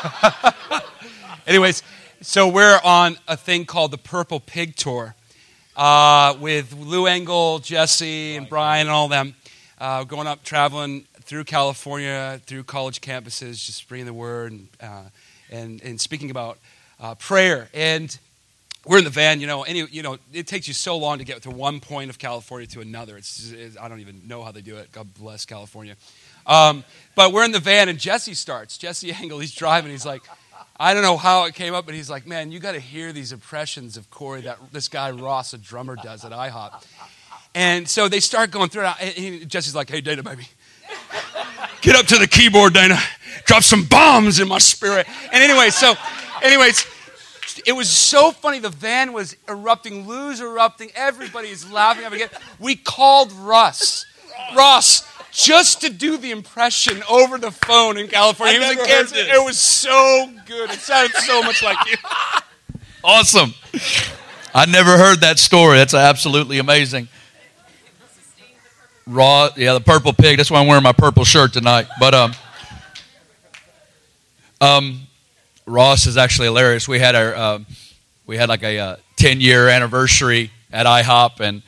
Anyways, so we're on a thing called the Purple Pig Tour uh, with Lou Engle, Jesse, and Brian, and all them. Uh, going up, traveling through California, through college campuses, just bringing the word and, uh, and, and speaking about uh, prayer. And we're in the van, you know, any, you know, it takes you so long to get to one point of California to another. It's, it's I don't even know how they do it. God bless California. Um, but we're in the van, and Jesse starts. Jesse Engle, he's driving. He's like, I don't know how it came up, but he's like, man, you got to hear these impressions of Corey that this guy Ross, a drummer, does at IHOP. And so they start going through it. And Jesse's like, hey, Dana, baby, get up to the keyboard, Dana. Drop some bombs in my spirit. And anyway, so, anyways, it was so funny. The van was erupting, Lou's erupting, everybody is laughing. We called Russ. Ross just to do the impression over the phone in California. I he was never heard this. It was so good. It sounded so much like you. Awesome. I never heard that story. That's absolutely amazing. Raw, yeah, the purple pig. That's why I'm wearing my purple shirt tonight. But um, um, Ross is actually hilarious. We had our uh, we had like a uh, 10 year anniversary at IHOP, and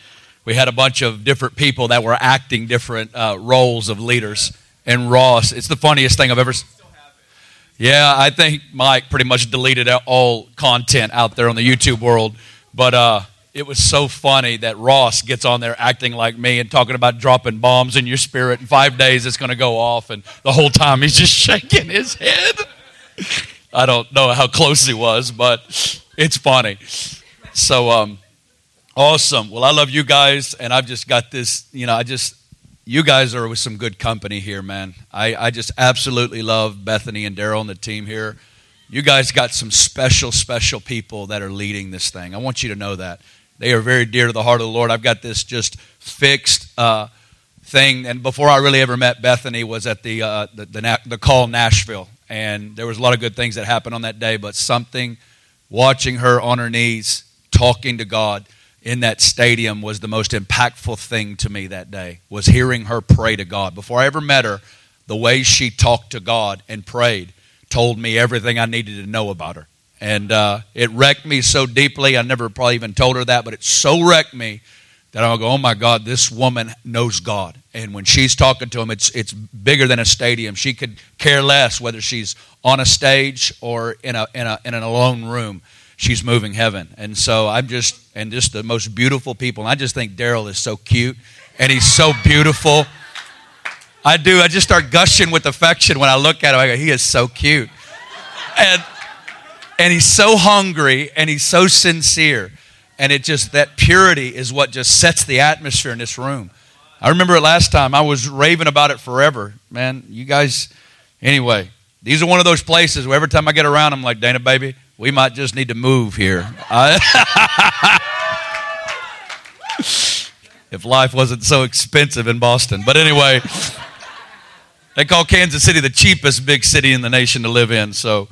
we had a bunch of different people that were acting different uh, roles of leaders. And Ross, it's the funniest thing I've ever. Yeah, I think Mike pretty much deleted all content out there on the YouTube world, but uh, it was so funny that Ross gets on there acting like me and talking about dropping bombs in your spirit. In five days, it's going to go off, and the whole time he's just shaking his head. I don't know how close he was, but it's funny. So, um, awesome. Well, I love you guys, and I've just got this. You know, I just you guys are with some good company here, man. I, I just absolutely love Bethany and Daryl and the team here. You guys got some special, special people that are leading this thing. I want you to know that. They are very dear to the heart of the Lord. I've got this just fixed uh, thing. And before I really ever met Bethany was at the, uh, the, the, the call Nashville. And there was a lot of good things that happened on that day, but something watching her on her knees talking to God – in that stadium was the most impactful thing to me that day was hearing her pray to god. Before i ever met her the way she talked to god and prayed told me everything i needed to know about her. And uh, it wrecked me so deeply i never probably even told her that but it so wrecked me that i'll go oh my god this woman knows god. And when she's talking to him it's, it's bigger than a stadium. She could care less whether she's on a stage or in, a, in, a, in an alone room she's moving heaven. And so I'm just, and just the most beautiful people. And I just think Daryl is so cute and he's so beautiful. I do. I just start gushing with affection when I look at him. I go, he is so cute. And, and he's so hungry and he's so sincere. And it just, that purity is what just sets the atmosphere in this room. I remember it last time. I was raving about it forever. Man, you guys, anyway, these are one of those places where every time I get around, I'm like, Dana, baby, we might just need to move here. if life wasn't so expensive in Boston. But anyway, they call Kansas City the cheapest big city in the nation to live in. So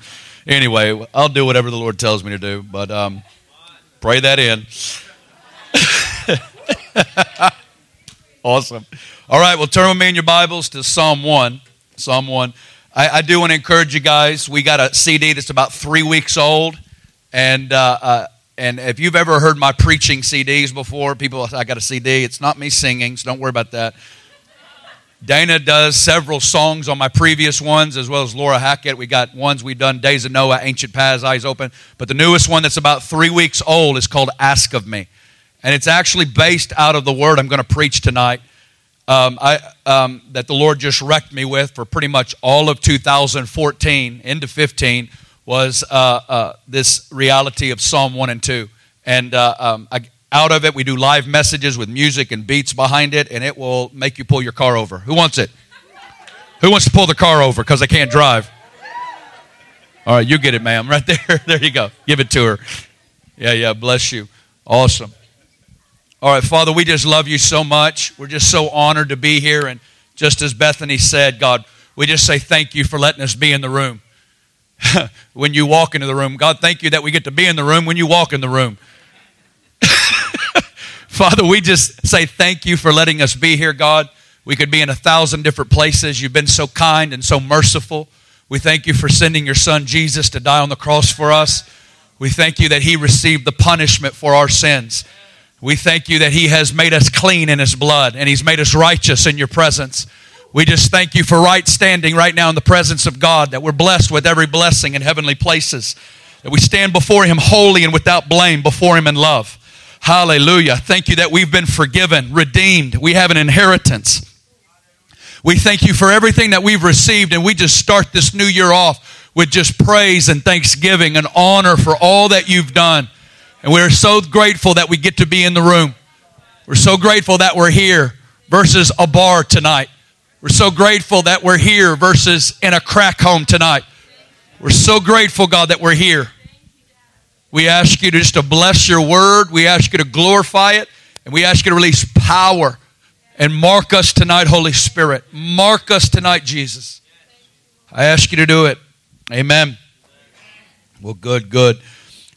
anyway, I'll do whatever the Lord tells me to do. But um, pray that in. awesome. All right, well, turn with me in your Bibles to Psalm 1. Psalm 1. I, I, do want to encourage you guys. We got a CD that's about three weeks old, and uh, uh, and if you've ever heard my preaching CDs before, people, I got a CD. It's not me singing, so don't worry about that. Dana does several songs on my previous ones, as well as Laura Hackett. We got ones we've done Days of Noah, Ancient Paths, Eyes Open. But the newest one that's about three weeks old is called Ask of Me. And it's actually based out of the word I'm going to preach tonight um, I, um, that the Lord just wrecked me with for pretty much all of 2014 into 15 was uh, uh, this reality of Psalm 1 and 2. And uh, um, I, out of it, we do live messages with music and beats behind it, and it will make you pull your car over. Who wants it? Who wants to pull the car over because they can't drive? All right, you get it, ma'am. Right there. There you go. Give it to her. Yeah, yeah. Bless you. Awesome. All right, Father, we just love you so much. We're just so honored to be here. And just as Bethany said, God, we just say thank you for letting us be in the room. when you walk into the room, God, thank you that we get to be in the room when you walk in the room. Father, we just say thank you for letting us be here, God. We could be in a thousand different places. You've been so kind and so merciful. We thank you for sending your son Jesus to die on the cross for us. We thank you that he received the punishment for our sins. We thank you that he has made us clean in his blood and he's made us righteous in your presence. We just thank you for right standing right now in the presence of God, that we're blessed with every blessing in heavenly places, that we stand before him holy and without blame before him in love. Hallelujah. Thank you that we've been forgiven, redeemed. We have an inheritance. We thank you for everything that we've received, and we just start this new year off with just praise and thanksgiving and honor for all that you've done. And we're so grateful that we get to be in the room. We're so grateful that we're here versus a bar tonight. We're so grateful that we're here versus in a crack home tonight. We're so grateful, God, that we're here. We ask you to just to bless your word. We ask you to glorify it. And we ask you to release power and mark us tonight, Holy Spirit. Mark us tonight, Jesus. I ask you to do it. Amen. Well, good, good.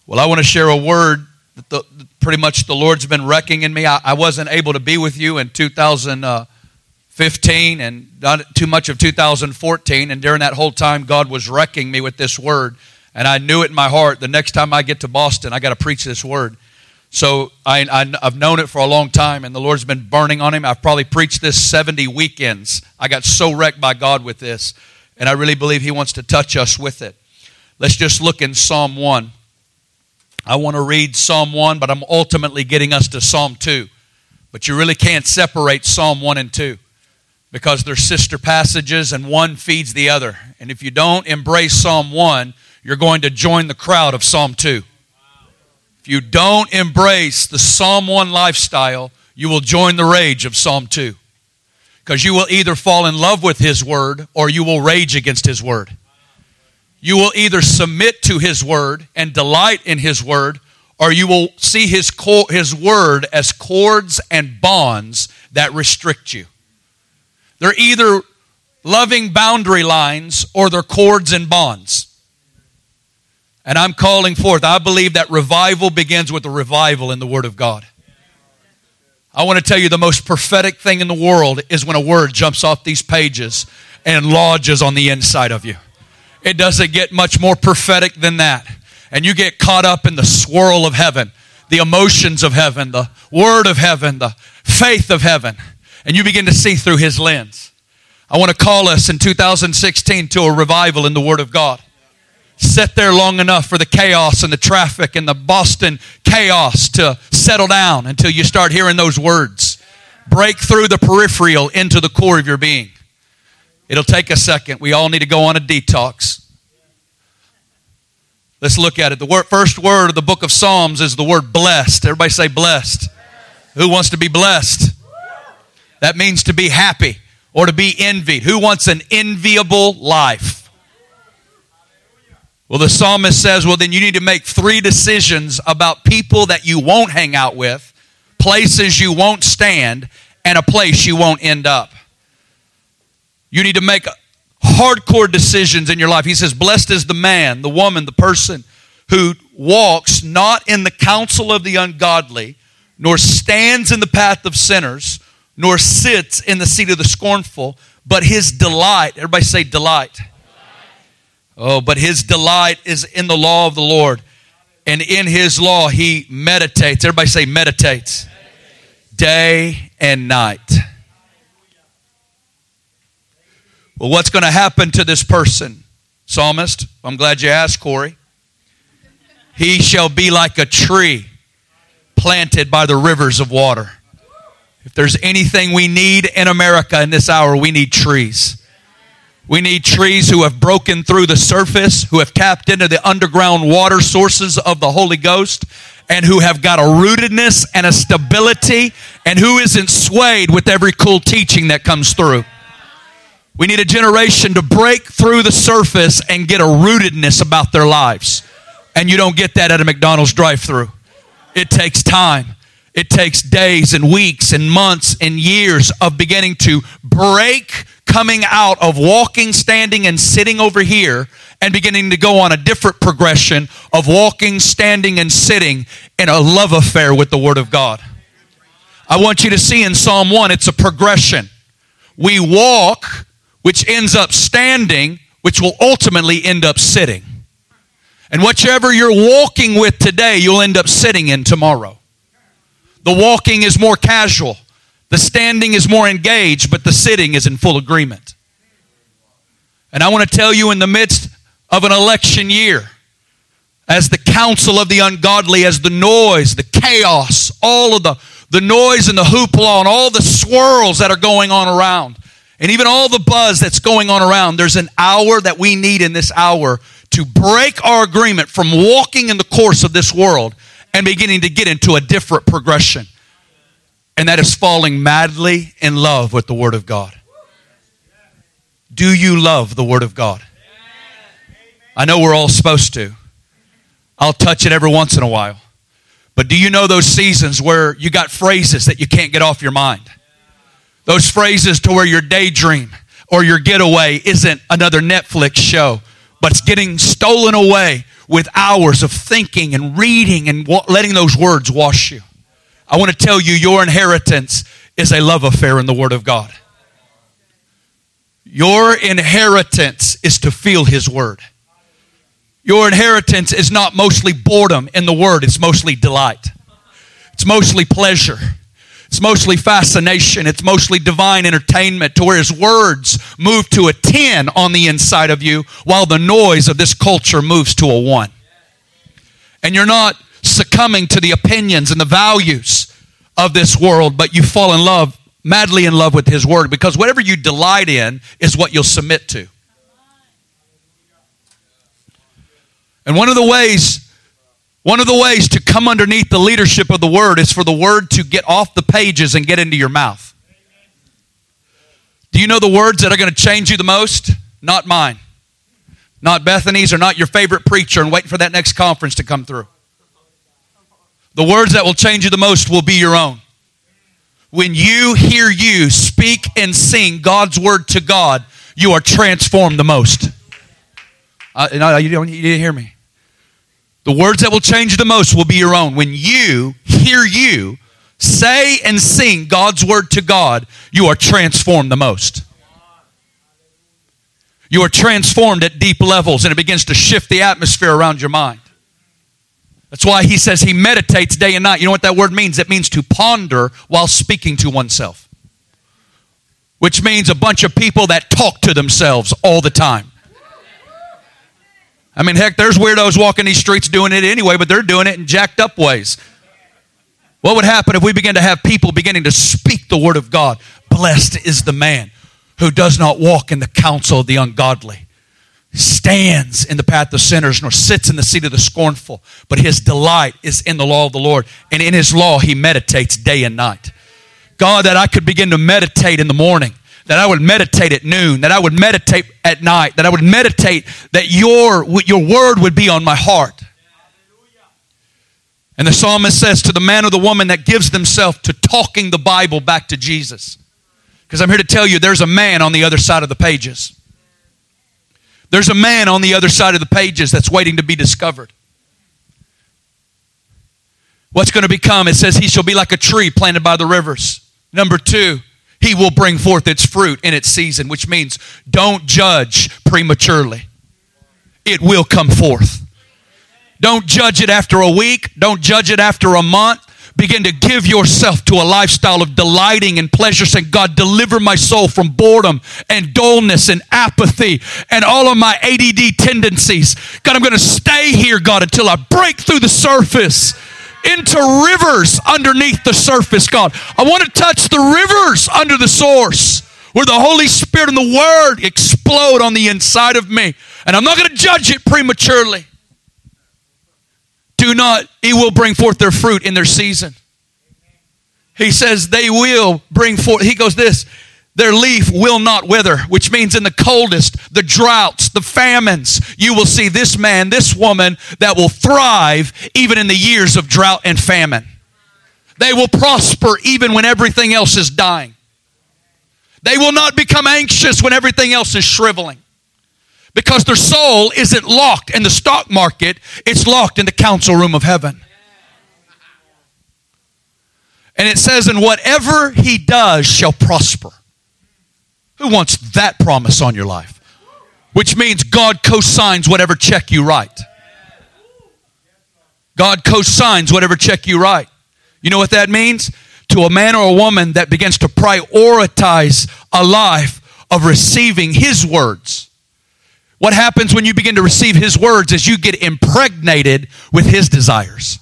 Well, I want to share a word that the, pretty much the Lord's been wrecking in me. I, I, wasn't able to be with you in 2015 and not too much of 2014. And during that whole time, God was wrecking me with this word. And I knew it in my heart the next time I get to Boston, I got to preach this word. So I, have known it for a long time, and the Lord's been burning on him. I've probably preached this 70 weekends. I got so wrecked by God with this, and I really believe He wants to touch us with it. Let's just look in Psalm 1. I want to read Psalm 1, but I'm ultimately getting us to Psalm 2. But you really can't separate Psalm 1 and 2 because they're sister passages and one feeds the other. And if you don't embrace Psalm 1, you're going to join the crowd of Psalm 2. If you don't embrace the Psalm 1 lifestyle, you will join the rage of Psalm 2. Because you will either fall in love with His Word or you will rage against His Word. You will either submit to His Word and delight in His Word, or you will see His, co- his Word as cords and bonds that restrict you. They're either loving boundary lines or they're cords and bonds. And I'm calling forth. I believe that revival begins with a revival in the Word of God. I want to tell you the most prophetic thing in the world is when a word jumps off these pages and lodges on the inside of you. It doesn't get much more prophetic than that. And you get caught up in the swirl of heaven, the emotions of heaven, the word of heaven, the faith of heaven, and you begin to see through his lens. I want to call us in 2016 to a revival in the Word of God sit there long enough for the chaos and the traffic and the Boston chaos to settle down until you start hearing those words. Break through the peripheral into the core of your being. It'll take a second. We all need to go on a detox. Let's look at it. The word, first word of the book of Psalms is the word blessed. Everybody say blessed. blessed. Who wants to be blessed? That means to be happy or to be envied. Who wants an enviable life? Well, the psalmist says, well, then you need to make three decisions about people that you won't hang out with, places you won't stand, and a place you won't end up. You need to make hardcore decisions in your life. He says, Blessed is the man, the woman, the person who walks not in the counsel of the ungodly, nor stands in the path of sinners, nor sits in the seat of the scornful, but his delight, everybody say delight Oh, but his delight is in the law of the Lord. And in his law he meditates. Everybody say meditates. Day and night. Well, what's going to happen to this person? Psalmist, I'm glad you asked, Corey. He shall be like a tree planted by the rivers of water. If there's anything we need in America in this hour, we need trees. We need trees who have broken through the surface, who have tapped into the underground water sources of the Holy Ghost, and who have got a rootedness and a stability, and who isn't swayed with every cool teaching that comes through. We need a generation to break through the surface and get a rootedness about their lives. And you don't get that at a McDonald's drive through. It takes time. It takes days and weeks and months and years of beginning to break coming out of walking, standing, and sitting over here and beginning to go on a different progression of walking, standing, and sitting in a love affair with the Word of God. I want you to see in Psalm 1, it's a progression. We walk, which ends up standing, which will ultimately end up sitting. And whichever you're walking with today, you'll end up sitting in tomorrow. The walking is more casual, the standing is more engaged, but the sitting is in full agreement. And I want to tell you, in the midst of an election year, as the counsel of the ungodly, as the noise, the chaos, all of the, the noise and the hoopla and all the swirls that are going on around, and even all the buzz that's going on around, there's an hour that we need in this hour to break our agreement from walking in the course of this world and beginning to get into a different progression. And that is falling madly in love with the Word of God. Do you love the Word of God? I know we're all supposed to. I'll touch it every once in a while. But do you know those seasons where you got phrases that you can't get off your mind? Those phrases to where your daydream or your getaway isn't another Netflix show, but it's getting stolen away with hours of thinking and reading and letting those words wash you. I want to tell you, your inheritance is a love affair in the Word of God. Your inheritance is to feel His Word. Your inheritance is not mostly boredom in the Word, it's mostly delight. It's mostly pleasure. It's mostly fascination. It's mostly divine entertainment to where his words move to a 10 on the inside of you while the noise of this culture moves to a 1. And you're not succumbing to the opinions and the values of this world, but you fall in love, madly in love with his word because whatever you delight in is what you'll submit to. And one of the ways one of the ways to come underneath the leadership of the word is for the word to get off the pages and get into your mouth. Do you know the words that are going to change you the most? Not mine. Not Bethany's or not your favorite preacher and waiting for that next conference to come through. The words that will change you the most will be your own. When you hear you speak and sing God's word to God, you are transformed the most. Uh, no, you, you didn't hear me. The words that will change the most will be your own. When you hear you say and sing God's word to God, you are transformed the most. You are transformed at deep levels and it begins to shift the atmosphere around your mind. That's why he says he meditates day and night. You know what that word means? It means to ponder while speaking to oneself, which means a bunch of people that talk to themselves all the time. I mean, heck, there's weirdos walking these streets doing it anyway, but they're doing it in jacked up ways. What would happen if we begin to have people beginning to speak the word of God? Blessed is the man who does not walk in the counsel of the ungodly, stands in the path of sinners, nor sits in the seat of the scornful, but his delight is in the law of the Lord, and in his law he meditates day and night. God, that I could begin to meditate in the morning that I would meditate at noon, that I would meditate at night, that I would meditate that your, your word would be on my heart. And the psalmist says to the man or the woman that gives themselves to talking the Bible back to Jesus. Because I'm here to tell you there's a man on the other side of the pages. There's a man on the other side of the pages that's waiting to be discovered. What's going to become? It says, He shall be like a tree planted by the rivers. Number two, he will bring forth its fruit in its season, which means don't judge prematurely. It will come forth. Don't judge it after a week. Don't judge it after a month. Begin to give yourself to a lifestyle of delighting and pleasure, saying, God, deliver my soul from boredom and dullness and apathy and all of my ADD tendencies. God, I'm going to stay here, God, until I break through the surface into rivers underneath the surface, God. I want to touch the rivers under the source where the Holy Spirit and the Word explode on the inside of me. And I'm not going to judge it prematurely. Do not, He will bring forth their fruit in their season. He says they will bring forth, He goes this, their leaf will not wither, which means in the coldest, the droughts, the famines, you will see this man, this woman that will thrive even in the years of drought and famine. They will prosper even when everything else is dying. They will not become anxious when everything else is shriveling. Because their soul isn't locked in the stock market, it's locked in the council room of heaven. And it says, and whatever he does shall prosper. Who wants that promise on your life? which means God co signs whatever check you write. God co signs whatever check you write. You know what that means? To a man or a woman that begins to prioritize a life of receiving His words. What happens when you begin to receive His words is you get impregnated with His desires.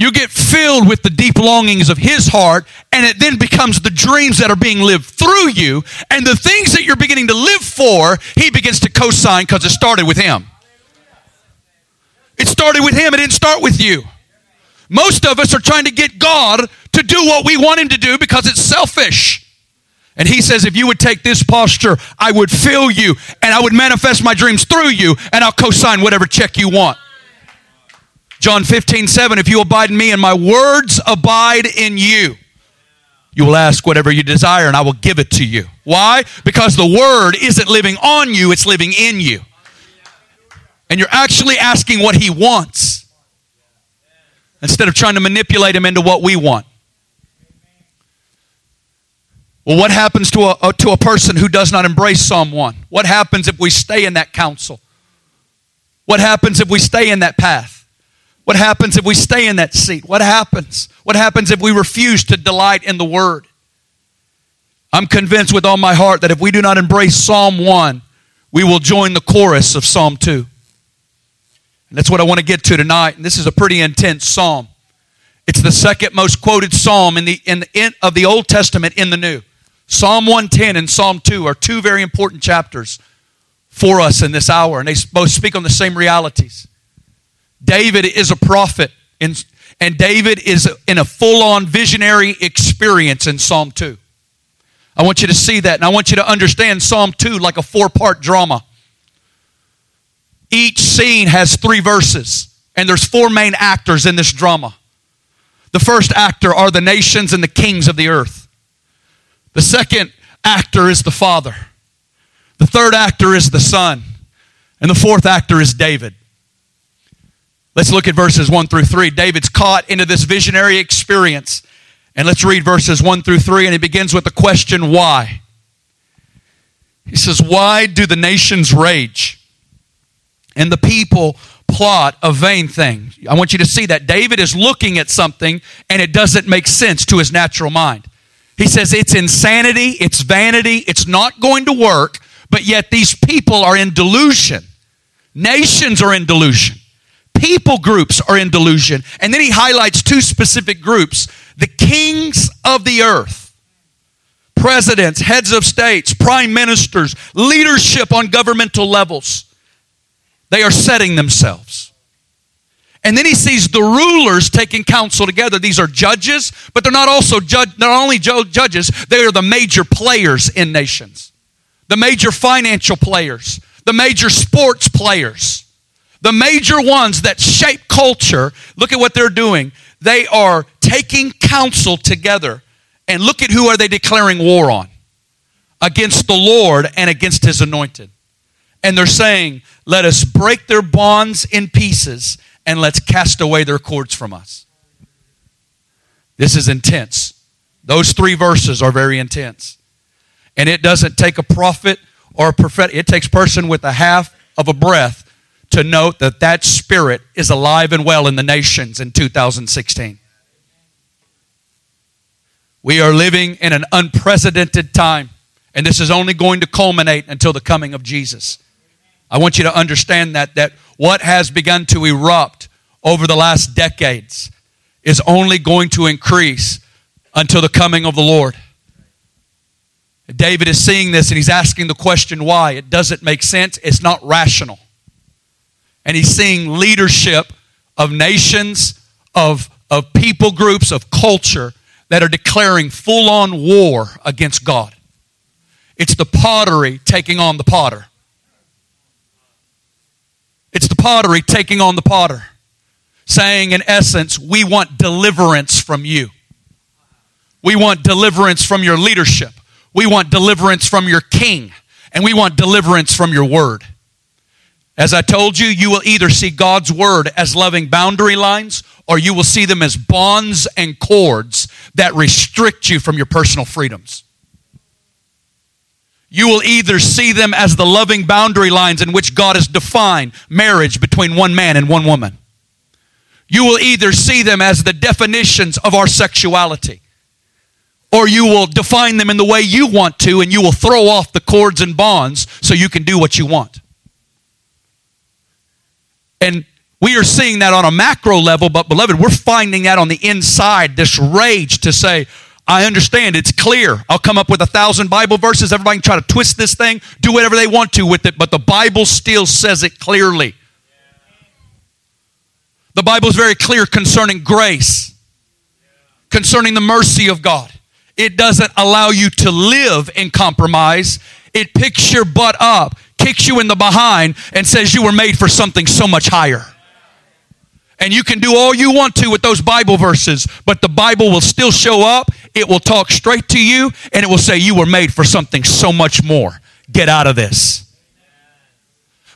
You get filled with the deep longings of His heart, and it then becomes the dreams that are being lived through you, and the things that you're beginning to live for, He begins to co sign because it started with Him. It started with Him, it didn't start with you. Most of us are trying to get God to do what we want Him to do because it's selfish. And He says, if you would take this posture, I would fill you and I would manifest my dreams through you and I'll co sign whatever check you want. John 15, 7, if you abide in me and my words abide in you, you will ask whatever you desire and I will give it to you. Why? Because the word isn't living on you, it's living in you. And you're actually asking what he wants instead of trying to manipulate him into what we want. Well, what happens to a, a, to a person who does not embrace Psalm 1? What happens if we stay in that counsel? What happens if we stay in that path? What happens if we stay in that seat? What happens? What happens if we refuse to delight in the Word? I'm convinced with all my heart that if we do not embrace Psalm 1, we will join the chorus of Psalm 2. And that's what I want to get to tonight. And this is a pretty intense psalm. It's the second most quoted psalm in the, in the in, of the Old Testament in the New. Psalm 110 and Psalm 2 are two very important chapters for us in this hour, and they both speak on the same realities. David is a prophet, and, and David is in a full on visionary experience in Psalm 2. I want you to see that, and I want you to understand Psalm 2 like a four part drama. Each scene has three verses, and there's four main actors in this drama. The first actor are the nations and the kings of the earth. The second actor is the Father. The third actor is the Son. And the fourth actor is David. Let's look at verses 1 through 3. David's caught into this visionary experience. And let's read verses 1 through 3. And he begins with the question, why? He says, Why do the nations rage and the people plot a vain thing? I want you to see that. David is looking at something and it doesn't make sense to his natural mind. He says, It's insanity, it's vanity, it's not going to work, but yet these people are in delusion. Nations are in delusion people groups are in delusion. And then he highlights two specific groups the kings of the earth, presidents, heads of states, prime ministers, leadership on governmental levels. They are setting themselves. And then he sees the rulers taking counsel together. These are judges, but they're not also judge, not only judges, they are the major players in nations. The major financial players, the major sports players. The major ones that shape culture, look at what they're doing. They are taking counsel together. And look at who are they declaring war on? Against the Lord and against his anointed. And they're saying, let us break their bonds in pieces and let's cast away their cords from us. This is intense. Those three verses are very intense. And it doesn't take a prophet or a prophet, it takes person with a half of a breath to note that that spirit is alive and well in the nations in 2016. We are living in an unprecedented time, and this is only going to culminate until the coming of Jesus. I want you to understand that that what has begun to erupt over the last decades is only going to increase until the coming of the Lord. David is seeing this and he's asking the question why. It doesn't make sense. It's not rational and he's seeing leadership of nations, of, of people groups, of culture that are declaring full on war against God. It's the pottery taking on the potter. It's the pottery taking on the potter, saying, in essence, we want deliverance from you. We want deliverance from your leadership. We want deliverance from your king. And we want deliverance from your word. As I told you, you will either see God's word as loving boundary lines or you will see them as bonds and cords that restrict you from your personal freedoms. you will either see them as the loving boundary lines in which God has defined marriage between one man and one woman. You will either see them as the definitions of our sexuality, or you will define them in the way you want to, and you will throw off the cords and bonds so you can do what you want. And we are seeing that on a macro level, but beloved, we're finding that on the inside, this rage to say, I understand it's clear. I'll come up with a thousand Bible verses. Everybody can try to twist this thing, do whatever they want to with it, but the Bible still says it clearly. The Bible is very clear concerning grace, concerning the mercy of God. It doesn't allow you to live in compromise. It picks your butt up, kicks you in the behind, and says you were made for something so much higher. And you can do all you want to with those Bible verses, but the Bible will still show up. It will talk straight to you, and it will say, You were made for something so much more. Get out of this.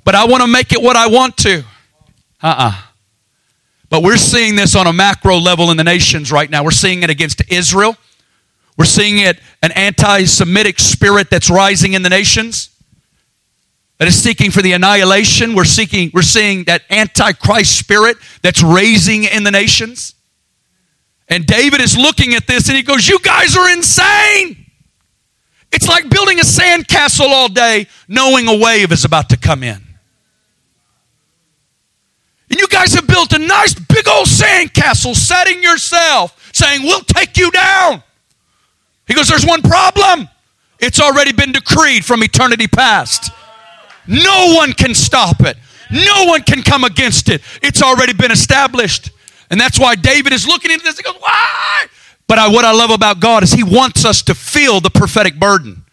But I want to make it what I want to. Uh uh-uh. uh But we're seeing this on a macro level in the nations right now. We're seeing it against Israel. We're seeing it an anti Semitic spirit that's rising in the nations that is seeking for the annihilation. We're seeking, we're seeing that antichrist spirit that's raising in the nations. And David is looking at this and he goes, You guys are insane. It's like building a sandcastle all day, knowing a wave is about to come in. And you guys have built a nice big old sandcastle, setting yourself, saying, We'll take you down. He goes, There's one problem. It's already been decreed from eternity past. No one can stop it. No one can come against it. It's already been established. And that's why David is looking into this. He goes, Why? But I, what I love about God is He wants us to feel the prophetic burden.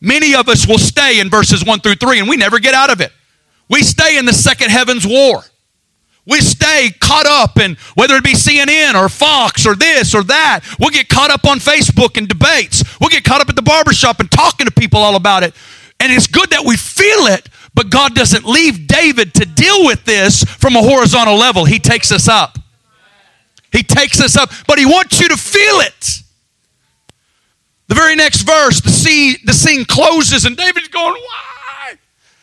Many of us will stay in verses 1 through 3 and we never get out of it. We stay in the second heavens war. We stay caught up in whether it be CNN or Fox or this or that. We'll get caught up on Facebook and debates. We'll get caught up at the barbershop and talking to people all about it. And it's good that we feel it, but God doesn't leave David to deal with this from a horizontal level. He takes us up. He takes us up, but He wants you to feel it. The very next verse, the scene, the scene closes, and David's going, Why?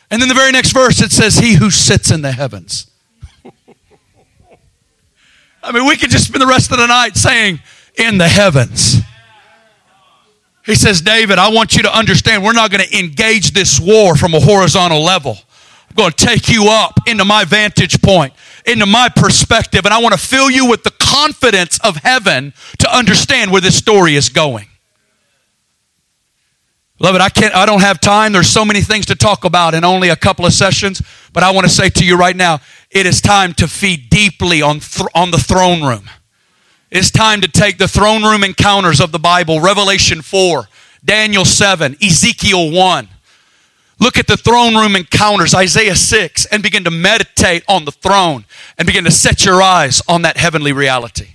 And then the very next verse, it says, He who sits in the heavens. I mean, we could just spend the rest of the night saying, In the heavens. He says, David, I want you to understand we're not going to engage this war from a horizontal level. I'm going to take you up into my vantage point, into my perspective, and I want to fill you with the confidence of heaven to understand where this story is going. Love it. I can't I don't have time. There's so many things to talk about in only a couple of sessions, but I want to say to you right now, it is time to feed deeply on, th- on the throne room. It's time to take the throne room encounters of the Bible, Revelation 4, Daniel 7, Ezekiel 1. Look at the throne room encounters, Isaiah 6, and begin to meditate on the throne and begin to set your eyes on that heavenly reality.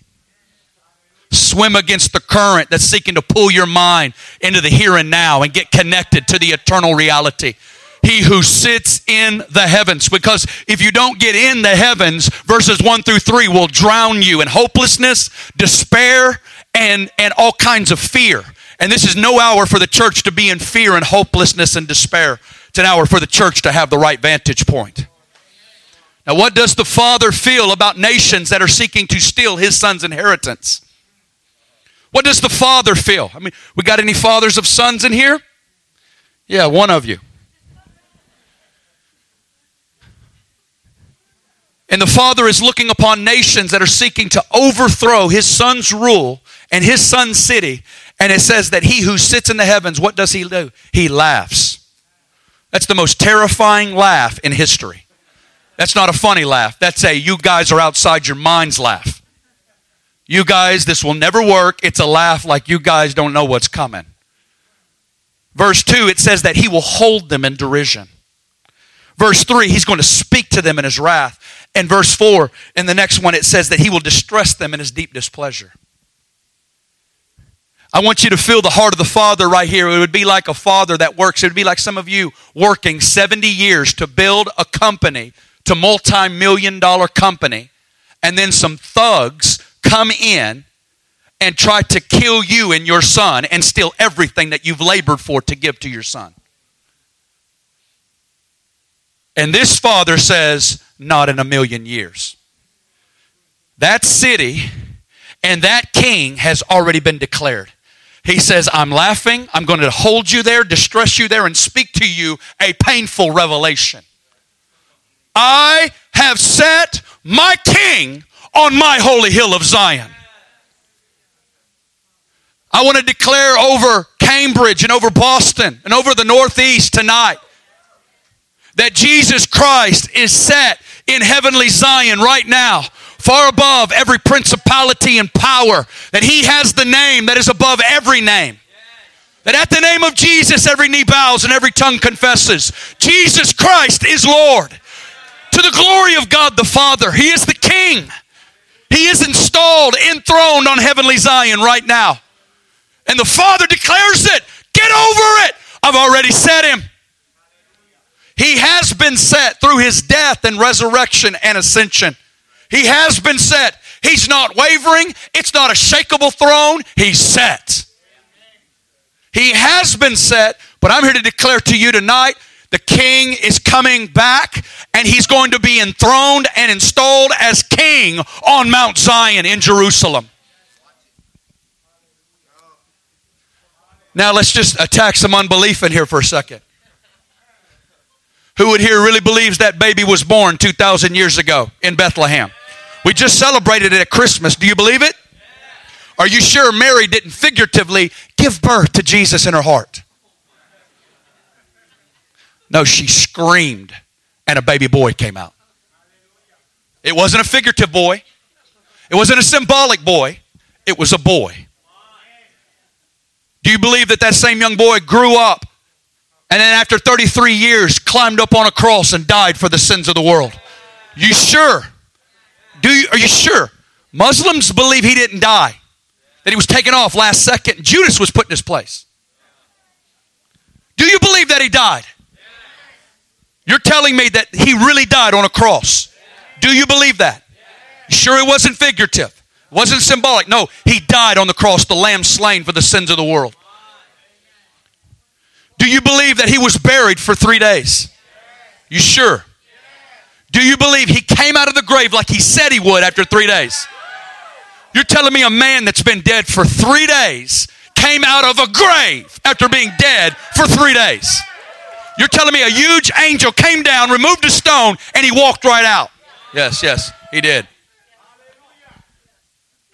Swim against the current that's seeking to pull your mind into the here and now and get connected to the eternal reality he who sits in the heavens. Because if you don't get in the heavens, verses 1 through 3 will drown you in hopelessness, despair, and, and all kinds of fear. And this is no hour for the church to be in fear and hopelessness and despair. It's an hour for the church to have the right vantage point. Now, what does the Father feel about nations that are seeking to steal his son's inheritance? What does the Father feel? I mean, we got any fathers of sons in here? Yeah, one of you. And the Father is looking upon nations that are seeking to overthrow his son's rule and his son's city. And it says that he who sits in the heavens, what does he do? He laughs. That's the most terrifying laugh in history. That's not a funny laugh. That's a you guys are outside your minds laugh. You guys, this will never work. It's a laugh like you guys don't know what's coming. Verse 2, it says that he will hold them in derision. Verse 3, he's going to speak to them in his wrath. And verse 4, in the next one, it says that he will distress them in his deep displeasure. I want you to feel the heart of the Father right here. It would be like a father that works. It would be like some of you working 70 years to build a company, to multi million dollar company, and then some thugs come in and try to kill you and your son and steal everything that you've labored for to give to your son. And this father says, Not in a million years. That city and that king has already been declared. He says, I'm laughing. I'm going to hold you there, distress you there, and speak to you a painful revelation. I have set my king on my holy hill of Zion. I want to declare over Cambridge and over Boston and over the Northeast tonight that Jesus Christ is set in heavenly Zion right now, far above every principality and power, that He has the name that is above every name. That at the name of Jesus, every knee bows and every tongue confesses Jesus Christ is Lord. To the glory of God the Father, He is the King. He is installed, enthroned on heavenly Zion right now. And the Father declares it. Get over it. I've already set him. He has been set through his death and resurrection and ascension. He has been set. He's not wavering. It's not a shakable throne. He's set. He has been set, but I'm here to declare to you tonight the king is coming back and he's going to be enthroned and installed as king on Mount Zion in Jerusalem. Now let's just attack some unbelief in here for a second. Who would here really believes that baby was born 2,000 years ago in Bethlehem? We just celebrated it at Christmas. Do you believe it? Are you sure Mary didn't figuratively give birth to Jesus in her heart? No, she screamed and a baby boy came out. It wasn't a figurative boy, it wasn't a symbolic boy, it was a boy. Do you believe that that same young boy grew up and then after 33 years climbed up on a cross and died for the sins of the world? You sure? Do you, are you sure? Muslims believe he didn't die, that he was taken off last second. Judas was put in his place. Do you believe that he died? You're telling me that he really died on a cross. Do you believe that? Sure, it wasn't figurative. Wasn't symbolic. No, he died on the cross, the lamb slain for the sins of the world. Do you believe that he was buried for three days? You sure? Do you believe he came out of the grave like he said he would after three days? You're telling me a man that's been dead for three days came out of a grave after being dead for three days. You're telling me a huge angel came down, removed a stone, and he walked right out. Yes, yes, he did.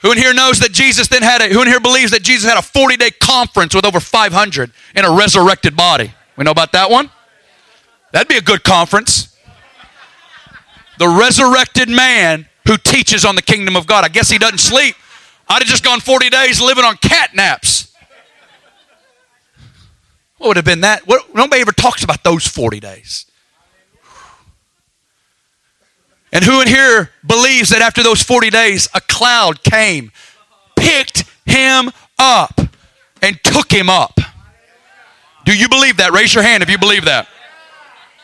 Who in here knows that Jesus then had a, who in here believes that Jesus had a 40 day conference with over 500 in a resurrected body? We know about that one? That'd be a good conference. The resurrected man who teaches on the kingdom of God. I guess he doesn't sleep. I'd have just gone 40 days living on cat naps. What would have been that? What, nobody ever talks about those 40 days. And who in here believes that after those 40 days, a cloud came, picked him up, and took him up? Do you believe that? Raise your hand if you believe that.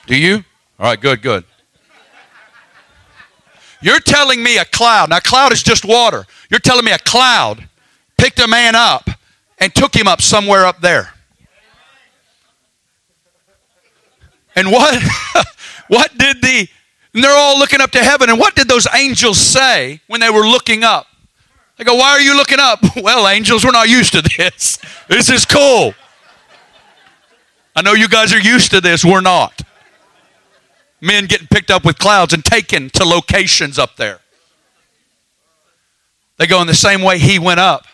Do you? All right, good, good. You're telling me a cloud, now cloud is just water. You're telling me a cloud picked a man up and took him up somewhere up there. And what what did the and they're all looking up to heaven. And what did those angels say when they were looking up? They go, Why are you looking up? Well, angels, we're not used to this. This is cool. I know you guys are used to this. We're not. Men getting picked up with clouds and taken to locations up there. They go in the same way he went up.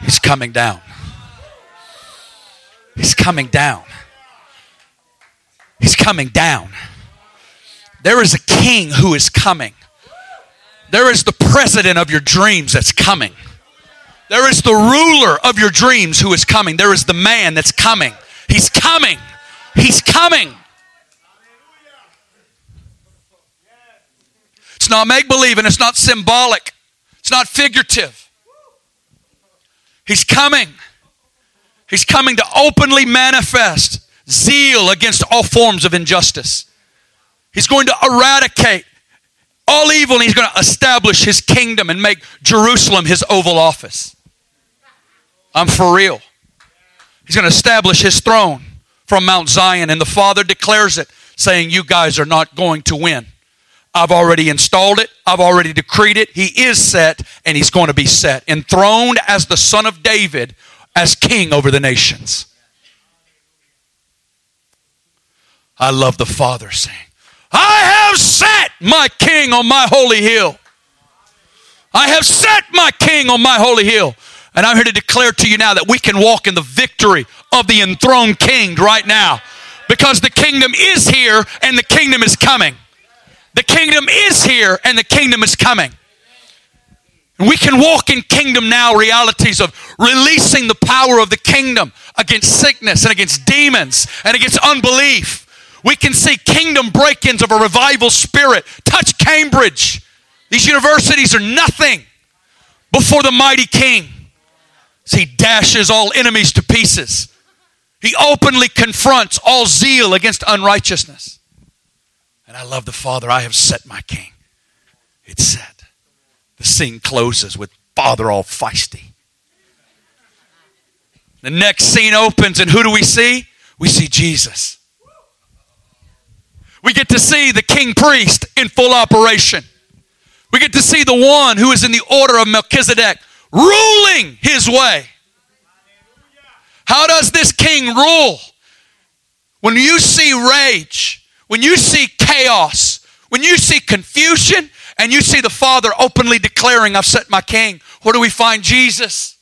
He's coming down. He's coming down. He's coming down. There is a king who is coming. There is the president of your dreams that's coming. There is the ruler of your dreams who is coming. There is the man that's coming. He's coming. He's coming. It's not make believe and it's not symbolic. It's not figurative. He's coming. He's coming to openly manifest zeal against all forms of injustice. He's going to eradicate all evil and he's going to establish his kingdom and make Jerusalem his oval office. I'm for real. He's going to establish his throne from Mount Zion, and the Father declares it, saying, You guys are not going to win. I've already installed it. I've already decreed it. He is set, and he's going to be set, enthroned as the Son of David, as king over the nations. I love the Father saying, I have set my king on my holy hill. I have set my king on my holy hill. And I'm here to declare to you now that we can walk in the victory of the enthroned king right now. Because the kingdom is here and the kingdom is coming. The kingdom is here and the kingdom is coming. We can walk in kingdom now realities of releasing the power of the kingdom against sickness and against demons and against unbelief. We can see kingdom break ins of a revival spirit touch Cambridge. These universities are nothing before the mighty king. He dashes all enemies to pieces, he openly confronts all zeal against unrighteousness. And I love the Father, I have set my king. It's set. The scene closes with Father all feisty. The next scene opens, and who do we see? We see Jesus. We get to see the king priest in full operation. We get to see the one who is in the order of Melchizedek ruling his way. How does this king rule? When you see rage, when you see chaos, when you see confusion, and you see the Father openly declaring, I've set my king, where do we find Jesus?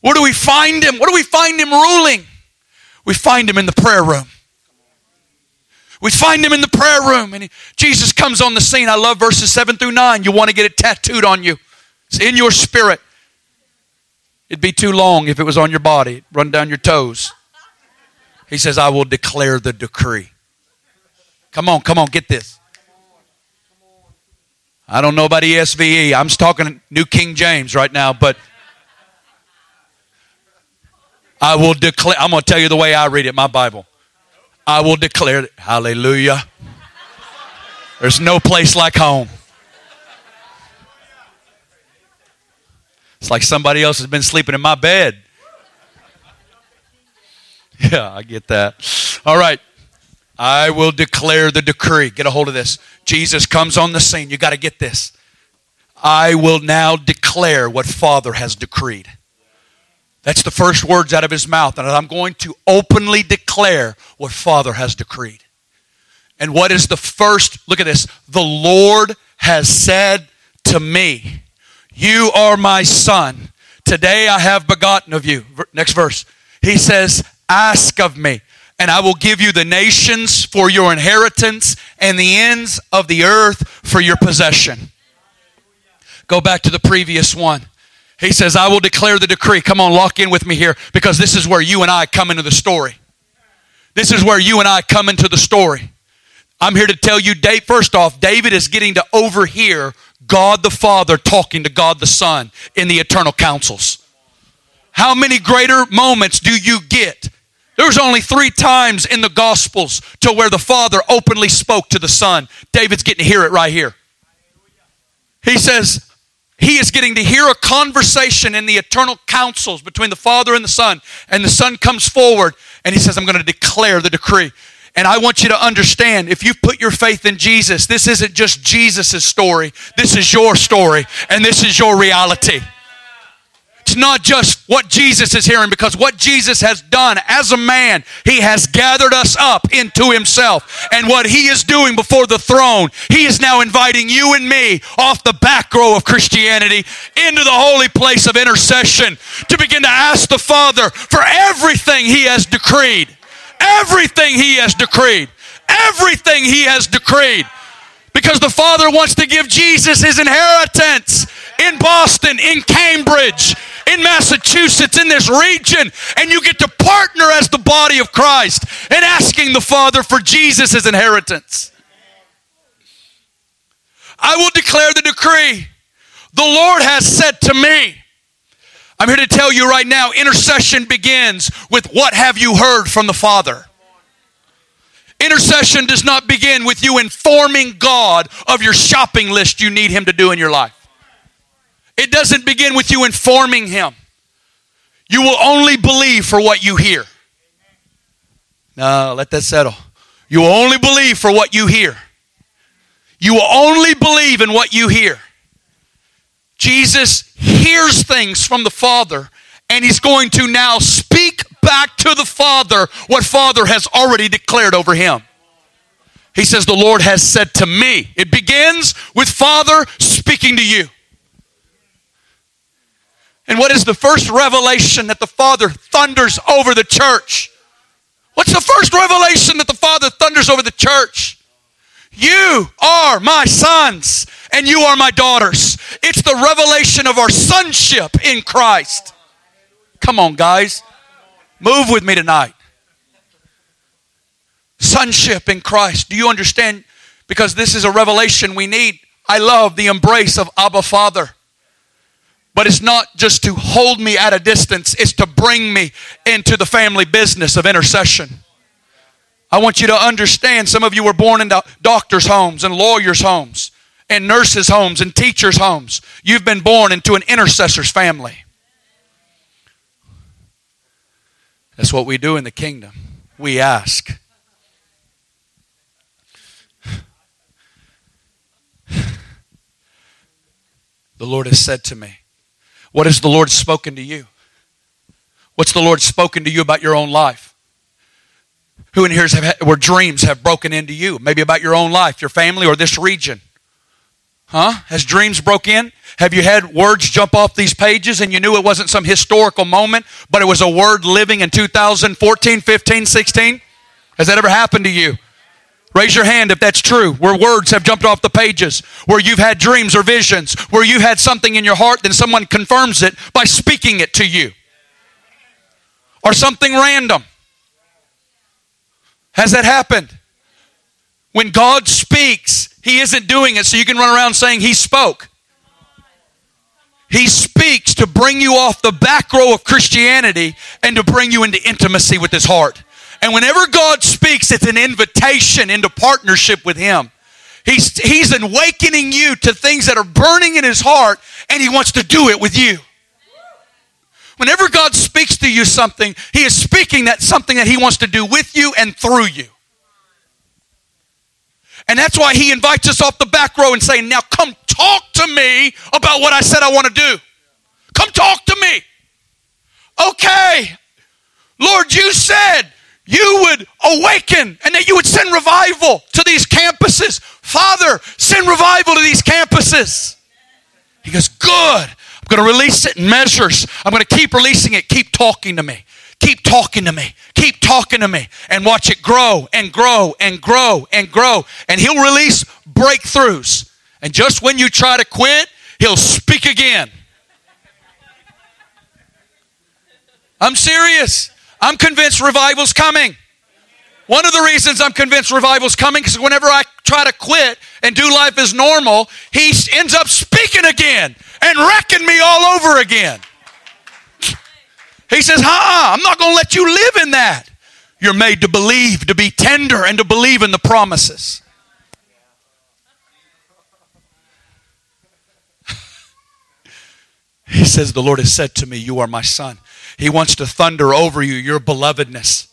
Where do we find him? Where do we find him ruling? We find him in the prayer room. We find him in the prayer room, and he, Jesus comes on the scene. I love verses 7 through 9. You want to get it tattooed on you, it's in your spirit. It'd be too long if it was on your body, run down your toes. He says, I will declare the decree. Come on, come on, get this. I don't know about ESVE. I'm talking New King James right now, but I will declare, I'm going to tell you the way I read it, my Bible. I will declare, it. hallelujah. There's no place like home. It's like somebody else has been sleeping in my bed. Yeah, I get that. All right. I will declare the decree. Get a hold of this. Jesus comes on the scene. You got to get this. I will now declare what Father has decreed. That's the first words out of his mouth. And I'm going to openly declare what Father has decreed. And what is the first? Look at this. The Lord has said to me, You are my son. Today I have begotten of you. Next verse. He says, Ask of me and I will give you the nations for your inheritance and the ends of the earth for your possession. Go back to the previous one. He says, I will declare the decree. Come on, lock in with me here because this is where you and I come into the story. This is where you and I come into the story. I'm here to tell you, Dave, first off, David is getting to overhear God the Father talking to God the Son in the eternal councils. How many greater moments do you get there's only three times in the Gospels to where the Father openly spoke to the Son. David's getting to hear it right here. He says, he is getting to hear a conversation in the eternal councils between the Father and the Son. And the Son comes forward and he says, I'm going to declare the decree. And I want you to understand if you put your faith in Jesus, this isn't just Jesus' story, this is your story, and this is your reality. Not just what Jesus is hearing because what Jesus has done as a man, he has gathered us up into himself. And what he is doing before the throne, he is now inviting you and me off the back row of Christianity into the holy place of intercession to begin to ask the Father for everything he has decreed. Everything he has decreed. Everything he has decreed. Because the Father wants to give Jesus his inheritance in Boston, in Cambridge, in Massachusetts, in this region, and you get to partner as the body of Christ in asking the Father for Jesus' inheritance. I will declare the decree. The Lord has said to me, I'm here to tell you right now, intercession begins with what have you heard from the Father? Intercession does not begin with you informing God of your shopping list you need Him to do in your life. It doesn't begin with you informing him. You will only believe for what you hear. No, let that settle. You will only believe for what you hear. You will only believe in what you hear. Jesus hears things from the Father, and he's going to now speak back to the Father what Father has already declared over him. He says, The Lord has said to me. It begins with Father speaking to you. And what is the first revelation that the Father thunders over the church? What's the first revelation that the Father thunders over the church? You are my sons and you are my daughters. It's the revelation of our sonship in Christ. Come on, guys. Move with me tonight. Sonship in Christ. Do you understand? Because this is a revelation we need. I love the embrace of Abba Father. But it's not just to hold me at a distance, it's to bring me into the family business of intercession. I want you to understand some of you were born into doctors' homes and lawyers' homes and nurses' homes and teachers' homes. You've been born into an intercessor's family. That's what we do in the kingdom. We ask. The Lord has said to me, what has the Lord spoken to you? What's the Lord spoken to you about your own life? Who in here have where dreams have broken into you? Maybe about your own life, your family, or this region. Huh? Has dreams broke in? Have you had words jump off these pages and you knew it wasn't some historical moment, but it was a word living in 2014, 15, 16? Has that ever happened to you? Raise your hand if that's true, where words have jumped off the pages, where you've had dreams or visions, where you've had something in your heart, then someone confirms it by speaking it to you. Or something random. Has that happened? When God speaks, He isn't doing it so you can run around saying He spoke. He speaks to bring you off the back row of Christianity and to bring you into intimacy with His heart. And whenever God speaks, it's an invitation into partnership with Him. He's, he's awakening you to things that are burning in His heart, and He wants to do it with you. Whenever God speaks to you something, He is speaking that something that He wants to do with you and through you. And that's why He invites us off the back row and saying, Now come talk to me about what I said I want to do. Come talk to me. Okay. Lord, you said you would awaken and that you would send revival to these campuses. Father, send revival to these campuses. He goes, Good. I'm going to release it in measures. I'm going to keep releasing it. Keep talking to me. Keep talking to me. Keep talking to me. And watch it grow and grow and grow and grow. And He'll release breakthroughs. And just when you try to quit, He'll speak again. I'm serious. I'm convinced revival's coming. One of the reasons I'm convinced revival's coming is whenever I try to quit and do life as normal, he ends up speaking again and wrecking me all over again. He says, "Ha, I'm not going to let you live in that. You're made to believe, to be tender, and to believe in the promises." He says, The Lord has said to me, You are my son. He wants to thunder over you, your belovedness.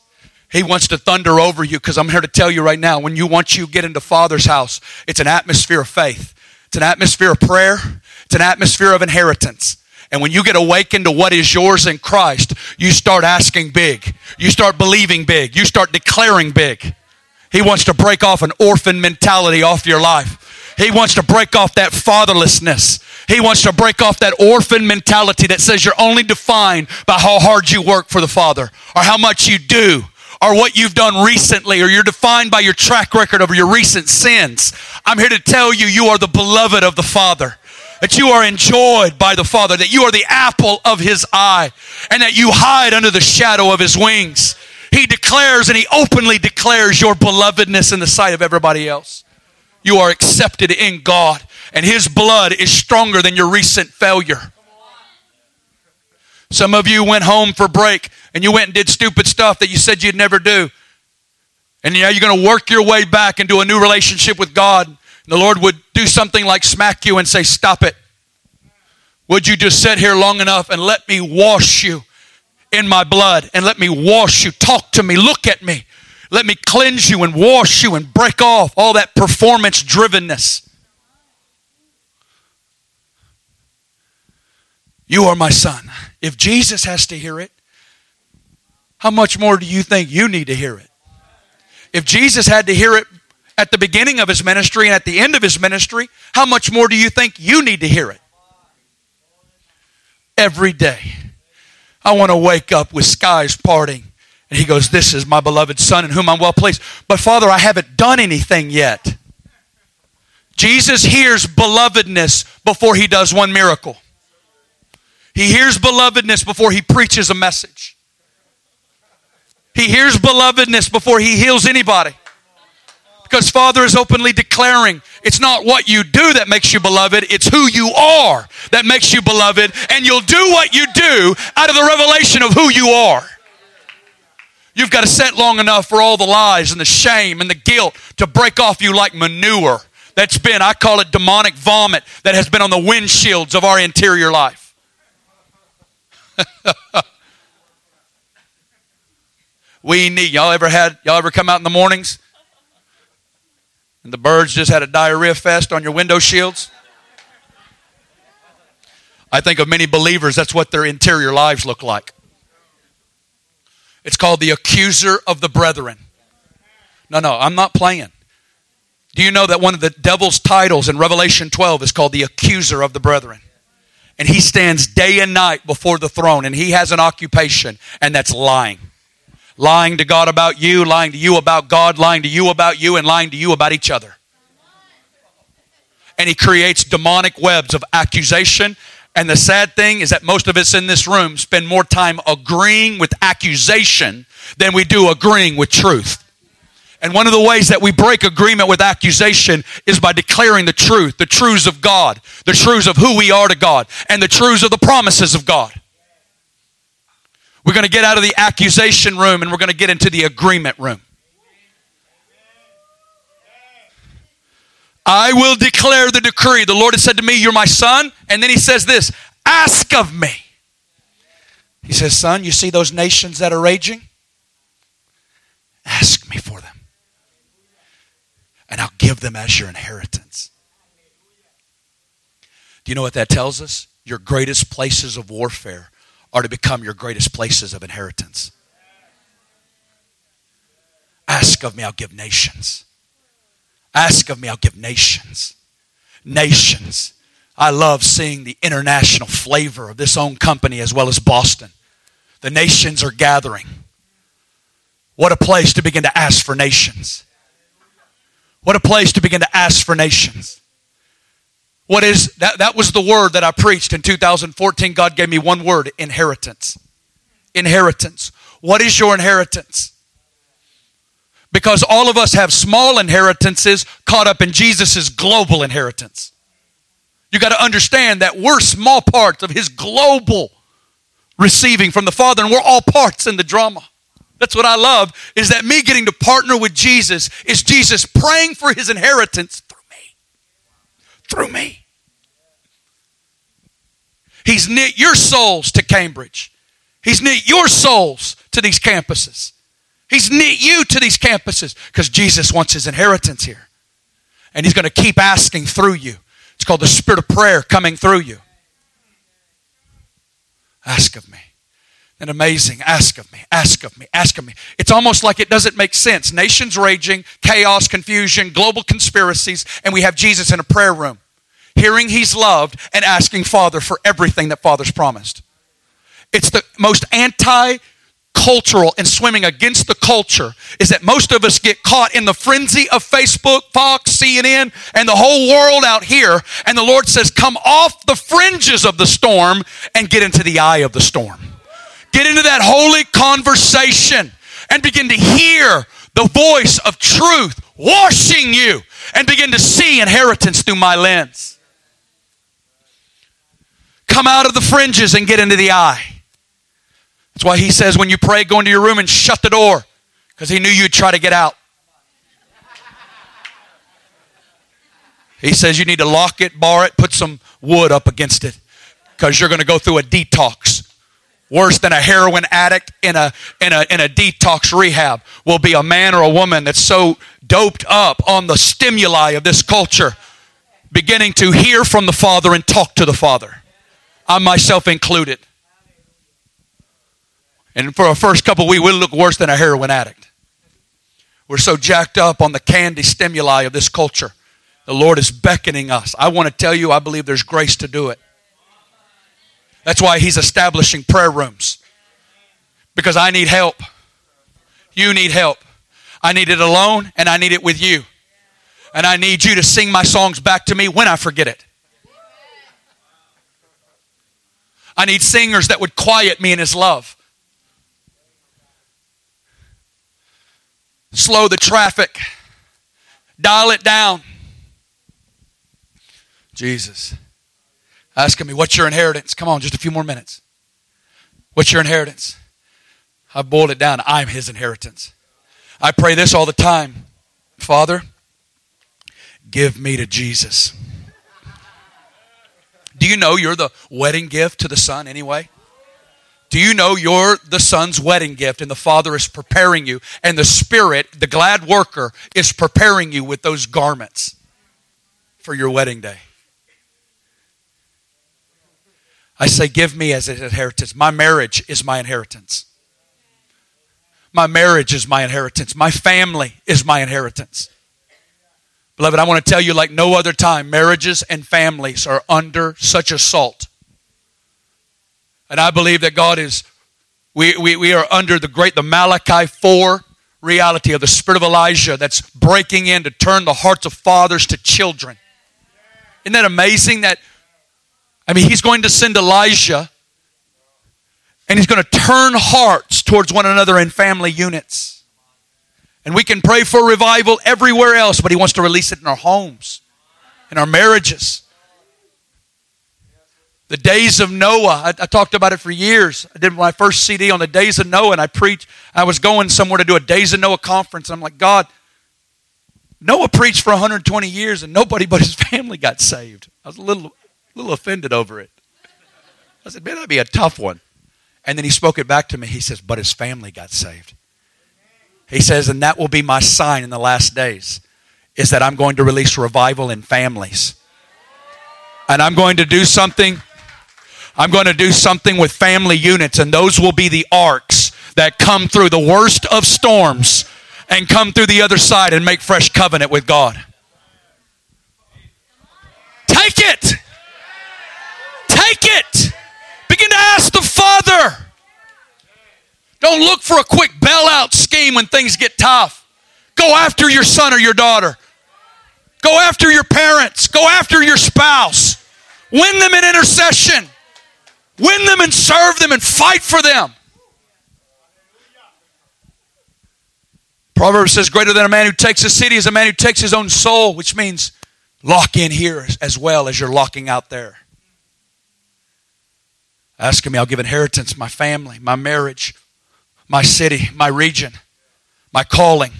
He wants to thunder over you because I'm here to tell you right now when you once you get into Father's house, it's an atmosphere of faith. It's an atmosphere of prayer. It's an atmosphere of inheritance. And when you get awakened to what is yours in Christ, you start asking big. You start believing big. You start declaring big. He wants to break off an orphan mentality off your life. He wants to break off that fatherlessness. He wants to break off that orphan mentality that says you're only defined by how hard you work for the Father or how much you do or what you've done recently or you're defined by your track record of your recent sins. I'm here to tell you, you are the beloved of the Father. That you are enjoyed by the Father, that you are the apple of His eye, and that you hide under the shadow of His wings. He declares and He openly declares your belovedness in the sight of everybody else. You are accepted in God, and His blood is stronger than your recent failure. Some of you went home for break and you went and did stupid stuff that you said you'd never do. And now you're going to work your way back into a new relationship with God. And the Lord would do something like smack you and say, Stop it. Would you just sit here long enough and let me wash you in my blood and let me wash you? Talk to me, look at me. Let me cleanse you and wash you and break off all that performance drivenness. You are my son. If Jesus has to hear it, how much more do you think you need to hear it? If Jesus had to hear it at the beginning of his ministry and at the end of his ministry, how much more do you think you need to hear it? Every day. I want to wake up with skies parting. And he goes, This is my beloved Son in whom I'm well pleased. But Father, I haven't done anything yet. Jesus hears belovedness before he does one miracle. He hears belovedness before he preaches a message. He hears belovedness before he heals anybody. Because Father is openly declaring it's not what you do that makes you beloved, it's who you are that makes you beloved, and you'll do what you do out of the revelation of who you are. You've got to set long enough for all the lies and the shame and the guilt to break off you like manure that's been, I call it demonic vomit, that has been on the windshields of our interior life. we need y'all ever had y'all ever come out in the mornings and the birds just had a diarrhea fest on your window shields? I think of many believers that's what their interior lives look like. It's called the accuser of the brethren. No, no, I'm not playing. Do you know that one of the devil's titles in Revelation 12 is called the accuser of the brethren? and he stands day and night before the throne and he has an occupation and that's lying lying to god about you lying to you about god lying to you about you and lying to you about each other and he creates demonic webs of accusation and the sad thing is that most of us in this room spend more time agreeing with accusation than we do agreeing with truth and one of the ways that we break agreement with accusation is by declaring the truth, the truths of God, the truths of who we are to God, and the truths of the promises of God. We're going to get out of the accusation room and we're going to get into the agreement room. I will declare the decree. The Lord has said to me, You're my son. And then he says this Ask of me. He says, Son, you see those nations that are raging? Ask me for them and I'll give them as your inheritance. Do you know what that tells us? Your greatest places of warfare are to become your greatest places of inheritance. Ask of me, I'll give nations. Ask of me, I'll give nations. Nations. I love seeing the international flavor of this own company as well as Boston. The nations are gathering. What a place to begin to ask for nations. What a place to begin to ask for nations. What is that? That was the word that I preached in 2014. God gave me one word inheritance. Inheritance. What is your inheritance? Because all of us have small inheritances caught up in Jesus' global inheritance. You got to understand that we're small parts of his global receiving from the Father, and we're all parts in the drama. That's what I love is that me getting to partner with Jesus is Jesus praying for his inheritance through me. Through me. He's knit your souls to Cambridge. He's knit your souls to these campuses. He's knit you to these campuses because Jesus wants his inheritance here. And he's going to keep asking through you. It's called the spirit of prayer coming through you. Ask of me and amazing. Ask of me, ask of me, ask of me. It's almost like it doesn't make sense. Nations raging, chaos, confusion, global conspiracies, and we have Jesus in a prayer room, hearing he's loved and asking Father for everything that Father's promised. It's the most anti cultural and swimming against the culture is that most of us get caught in the frenzy of Facebook, Fox, CNN, and the whole world out here. And the Lord says, Come off the fringes of the storm and get into the eye of the storm. Get into that holy conversation and begin to hear the voice of truth washing you and begin to see inheritance through my lens. Come out of the fringes and get into the eye. That's why he says when you pray, go into your room and shut the door because he knew you'd try to get out. He says you need to lock it, bar it, put some wood up against it because you're going to go through a detox worse than a heroin addict in a, in a, in a detox rehab will be a man or a woman that's so doped up on the stimuli of this culture, beginning to hear from the Father and talk to the Father. I myself included. And for our first couple weeks, we'll look worse than a heroin addict. We're so jacked up on the candy stimuli of this culture. The Lord is beckoning us. I want to tell you, I believe there's grace to do it. That's why He's establishing prayer rooms. Because I need help. You need help. I need it alone and I need it with you. And I need you to sing my songs back to me when I forget it. I need singers that would quiet me in His love. Slow the traffic, dial it down. Jesus. Asking me, what's your inheritance? Come on, just a few more minutes. What's your inheritance? I've boiled it down. I'm his inheritance. I pray this all the time Father, give me to Jesus. Do you know you're the wedding gift to the Son anyway? Do you know you're the Son's wedding gift and the Father is preparing you and the Spirit, the glad worker, is preparing you with those garments for your wedding day? I say, Give me as an inheritance. My marriage is my inheritance. My marriage is my inheritance. My family is my inheritance. Beloved, I want to tell you, like no other time, marriages and families are under such assault. And I believe that God is, we, we, we are under the great, the Malachi 4 reality of the spirit of Elijah that's breaking in to turn the hearts of fathers to children. Isn't that amazing that I mean, he's going to send Elijah and he's going to turn hearts towards one another in family units. And we can pray for revival everywhere else, but he wants to release it in our homes, in our marriages. The days of Noah, I, I, talked about it for years. I did my first CD on the days of Noah, and I preached. I was going somewhere to do a Days of Noah conference. I'm like, God, Noah preached for 120 years, and nobody but his family got saved. I was a little a little offended over it. I said, man, that'd be a tough one. And then he spoke it back to me. He says, but his family got saved. He says, and that will be my sign in the last days, is that I'm going to release revival in families. And I'm going to do something. I'm going to do something with family units, and those will be the arks that come through the worst of storms and come through the other side and make fresh covenant with God. Take it. Take it. Begin to ask the Father. Don't look for a quick bailout scheme when things get tough. Go after your son or your daughter. Go after your parents. Go after your spouse. Win them in intercession. Win them and serve them and fight for them. Proverbs says, Greater than a man who takes a city is a man who takes his own soul, which means lock in here as well as you're locking out there asking me, I'll give inheritance, my family, my marriage, my city, my region, my calling.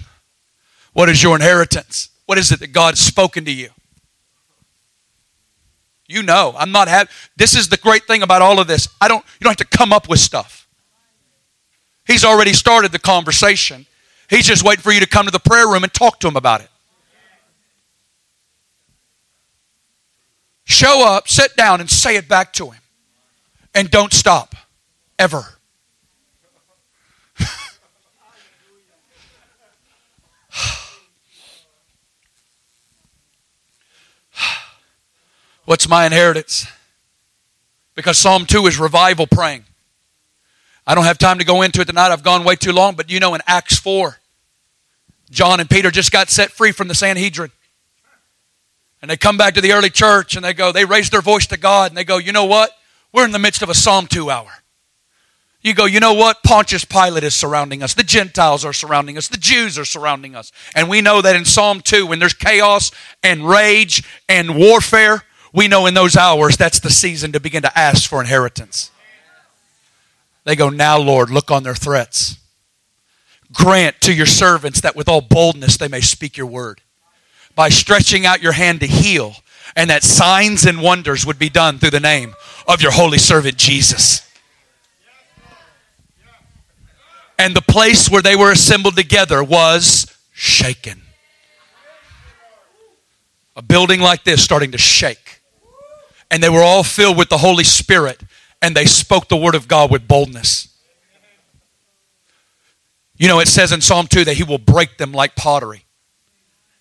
What is your inheritance? What is it that God has spoken to you? You know, I'm not having, this is the great thing about all of this. I don't, you don't have to come up with stuff. He's already started the conversation. He's just waiting for you to come to the prayer room and talk to him about it. Show up, sit down, and say it back to him and don't stop ever. What's my inheritance? Because Psalm 2 is revival praying. I don't have time to go into it tonight. I've gone way too long, but you know in Acts 4, John and Peter just got set free from the Sanhedrin. And they come back to the early church and they go, they raise their voice to God and they go, you know what? We're in the midst of a Psalm 2 hour. You go, you know what? Pontius Pilate is surrounding us. The Gentiles are surrounding us. The Jews are surrounding us. And we know that in Psalm 2, when there's chaos and rage and warfare, we know in those hours that's the season to begin to ask for inheritance. They go, Now, Lord, look on their threats. Grant to your servants that with all boldness they may speak your word. By stretching out your hand to heal, and that signs and wonders would be done through the name of your holy servant Jesus. And the place where they were assembled together was shaken. A building like this starting to shake. And they were all filled with the Holy Spirit and they spoke the word of God with boldness. You know, it says in Psalm 2 that he will break them like pottery,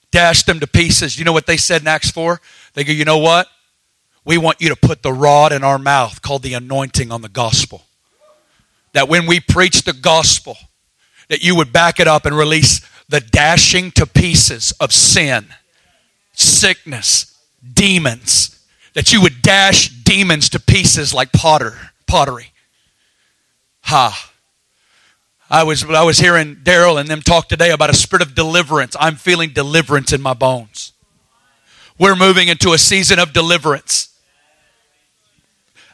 dash them to pieces. You know what they said in Acts 4? They go, you know what? We want you to put the rod in our mouth called the anointing on the gospel. That when we preach the gospel, that you would back it up and release the dashing to pieces of sin, sickness, demons, that you would dash demons to pieces like potter, pottery. Ha. I was, I was hearing Daryl and them talk today about a spirit of deliverance. I'm feeling deliverance in my bones. We're moving into a season of deliverance.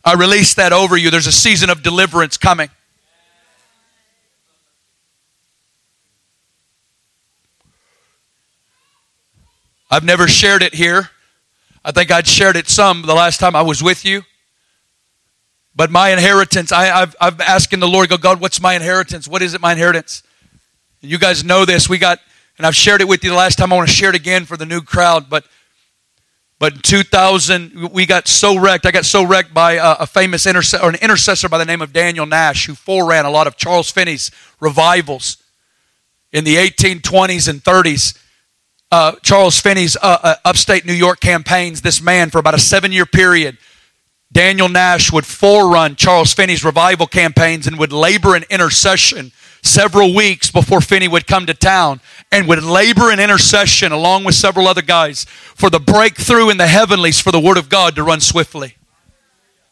I release that over you. There's a season of deliverance coming. I've never shared it here. I think I'd shared it some the last time I was with you. But my inheritance, I, have I've asking the Lord, go, God, what's my inheritance? What is it, my inheritance? You guys know this. We got, and I've shared it with you the last time. I want to share it again for the new crowd. But but in 2000, we got so wrecked. I got so wrecked by a, a famous intercessor, or an intercessor by the name of Daniel Nash, who foreran a lot of Charles Finney's revivals in the 1820s and 30s. Uh, Charles Finney's uh, uh, upstate New York campaigns, this man, for about a seven year period, Daniel Nash would forerun Charles Finney's revival campaigns and would labor in intercession several weeks before Finney would come to town and would labor in intercession along with several other guys for the breakthrough in the heavenlies for the Word of God to run swiftly.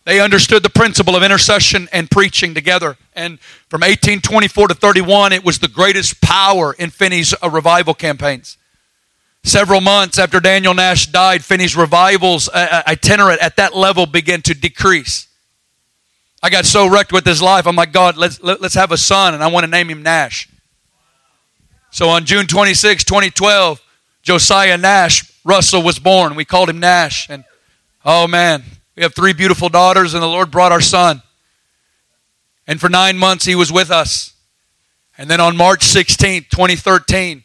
They understood the principle of intercession and preaching together. And from 1824 to 31, it was the greatest power in Finney's uh, revival campaigns. Several months after Daniel Nash died, Finney's revivals uh, uh itinerant at that level began to decrease. I got so wrecked with his life. I'm like, God, let's, let, us let us have a son, and I want to name him Nash. So on June 26, 2012, Josiah Nash Russell was born. We called him Nash. And oh man, we have three beautiful daughters, and the Lord brought our son. And for nine months, he was with us. And then on March 16, 2013,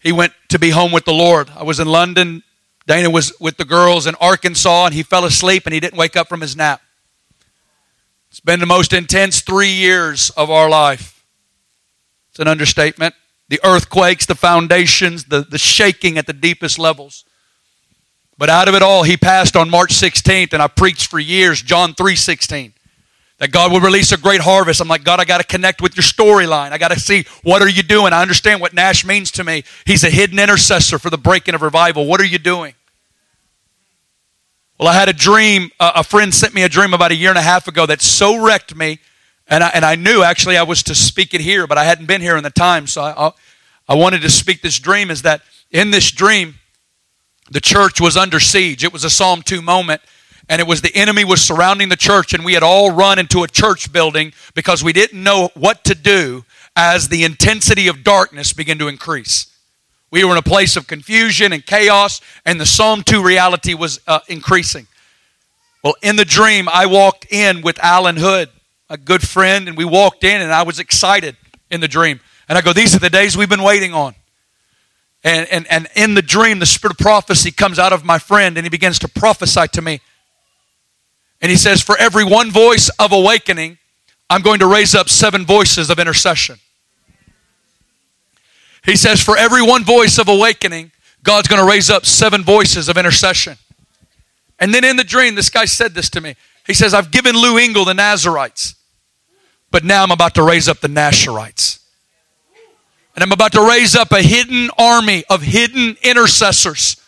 he went to be home with the Lord. I was in London. Dana was with the girls in Arkansas, and he fell asleep and he didn't wake up from his nap. It's been the most intense three years of our life. It's an understatement. The earthquakes, the foundations, the, the shaking at the deepest levels. But out of it all, he passed on March 16th, and I preached for years, John 3 16. That God will release a great harvest. I'm like, God, I got to connect with your storyline. I got to see what are you doing. I understand what Nash means to me. He's a hidden intercessor for the breaking of revival. What are you doing? Well, I had a dream. Uh, a friend sent me a dream about a year and a half ago that so wrecked me. And I, and I knew actually I was to speak it here, but I hadn't been here in the time. So I, I wanted to speak this dream is that in this dream, the church was under siege. It was a Psalm 2 moment. And it was the enemy was surrounding the church, and we had all run into a church building because we didn't know what to do as the intensity of darkness began to increase. We were in a place of confusion and chaos, and the Psalm 2 reality was uh, increasing. Well, in the dream, I walked in with Allen Hood, a good friend, and we walked in, and I was excited in the dream. And I go, These are the days we've been waiting on. And, and, and in the dream, the spirit of prophecy comes out of my friend, and he begins to prophesy to me. And he says, For every one voice of awakening, I'm going to raise up seven voices of intercession. He says, For every one voice of awakening, God's going to raise up seven voices of intercession. And then in the dream, this guy said this to me. He says, I've given Lou Engle the Nazarites, but now I'm about to raise up the Nasherites. And I'm about to raise up a hidden army of hidden intercessors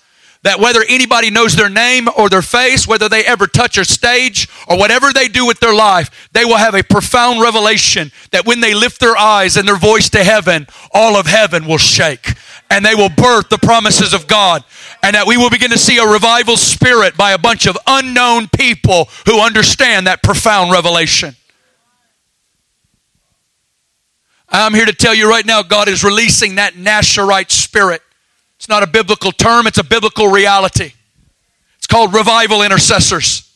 that whether anybody knows their name or their face, whether they ever touch a stage or whatever they do with their life, they will have a profound revelation that when they lift their eyes and their voice to heaven, all of heaven will shake and they will birth the promises of God. And that we will begin to see a revival spirit by a bunch of unknown people who understand that profound revelation. I'm here to tell you right now, God is releasing that Nasherite spirit it's not a biblical term, it's a biblical reality. It's called revival intercessors.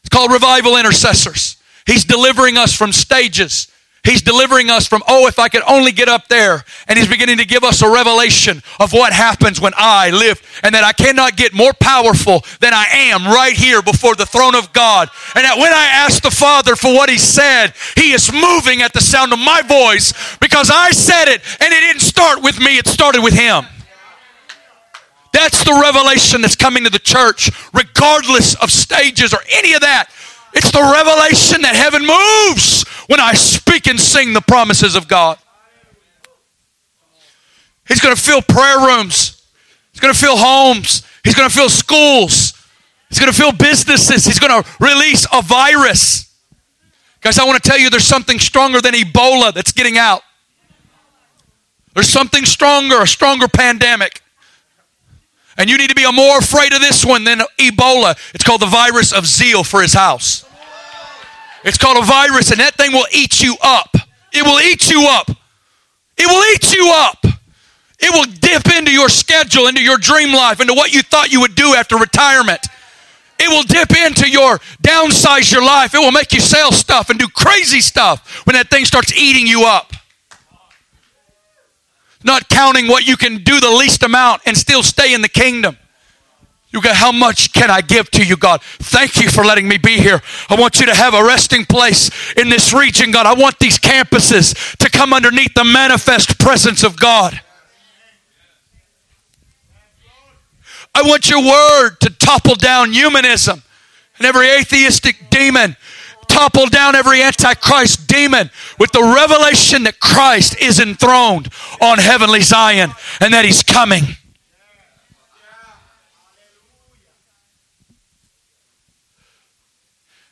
It's called revival intercessors. He's delivering us from stages. He's delivering us from, oh, if I could only get up there. And He's beginning to give us a revelation of what happens when I live and that I cannot get more powerful than I am right here before the throne of God. And that when I ask the Father for what He said, He is moving at the sound of my voice because I said it and it didn't start with me, it started with Him. That's the revelation that's coming to the church, regardless of stages or any of that. It's the revelation that heaven moves when I speak and sing the promises of God. He's going to fill prayer rooms. He's going to fill homes. He's going to fill schools. He's going to fill businesses. He's going to release a virus. Guys, I want to tell you there's something stronger than Ebola that's getting out. There's something stronger, a stronger pandemic. And you need to be more afraid of this one than Ebola. It's called the virus of zeal for his house. It's called a virus, and that thing will eat you up. It will eat you up. It will eat you up. It will dip into your schedule, into your dream life, into what you thought you would do after retirement. It will dip into your downsize your life. It will make you sell stuff and do crazy stuff when that thing starts eating you up not counting what you can do the least amount and still stay in the kingdom. You go, how much can I give to you, God? Thank you for letting me be here. I want you to have a resting place in this region, God. I want these campuses to come underneath the manifest presence of God. I want your word to topple down humanism and every atheistic demon topple down every antichrist demon with the revelation that Christ is enthroned on heavenly Zion and that he's coming.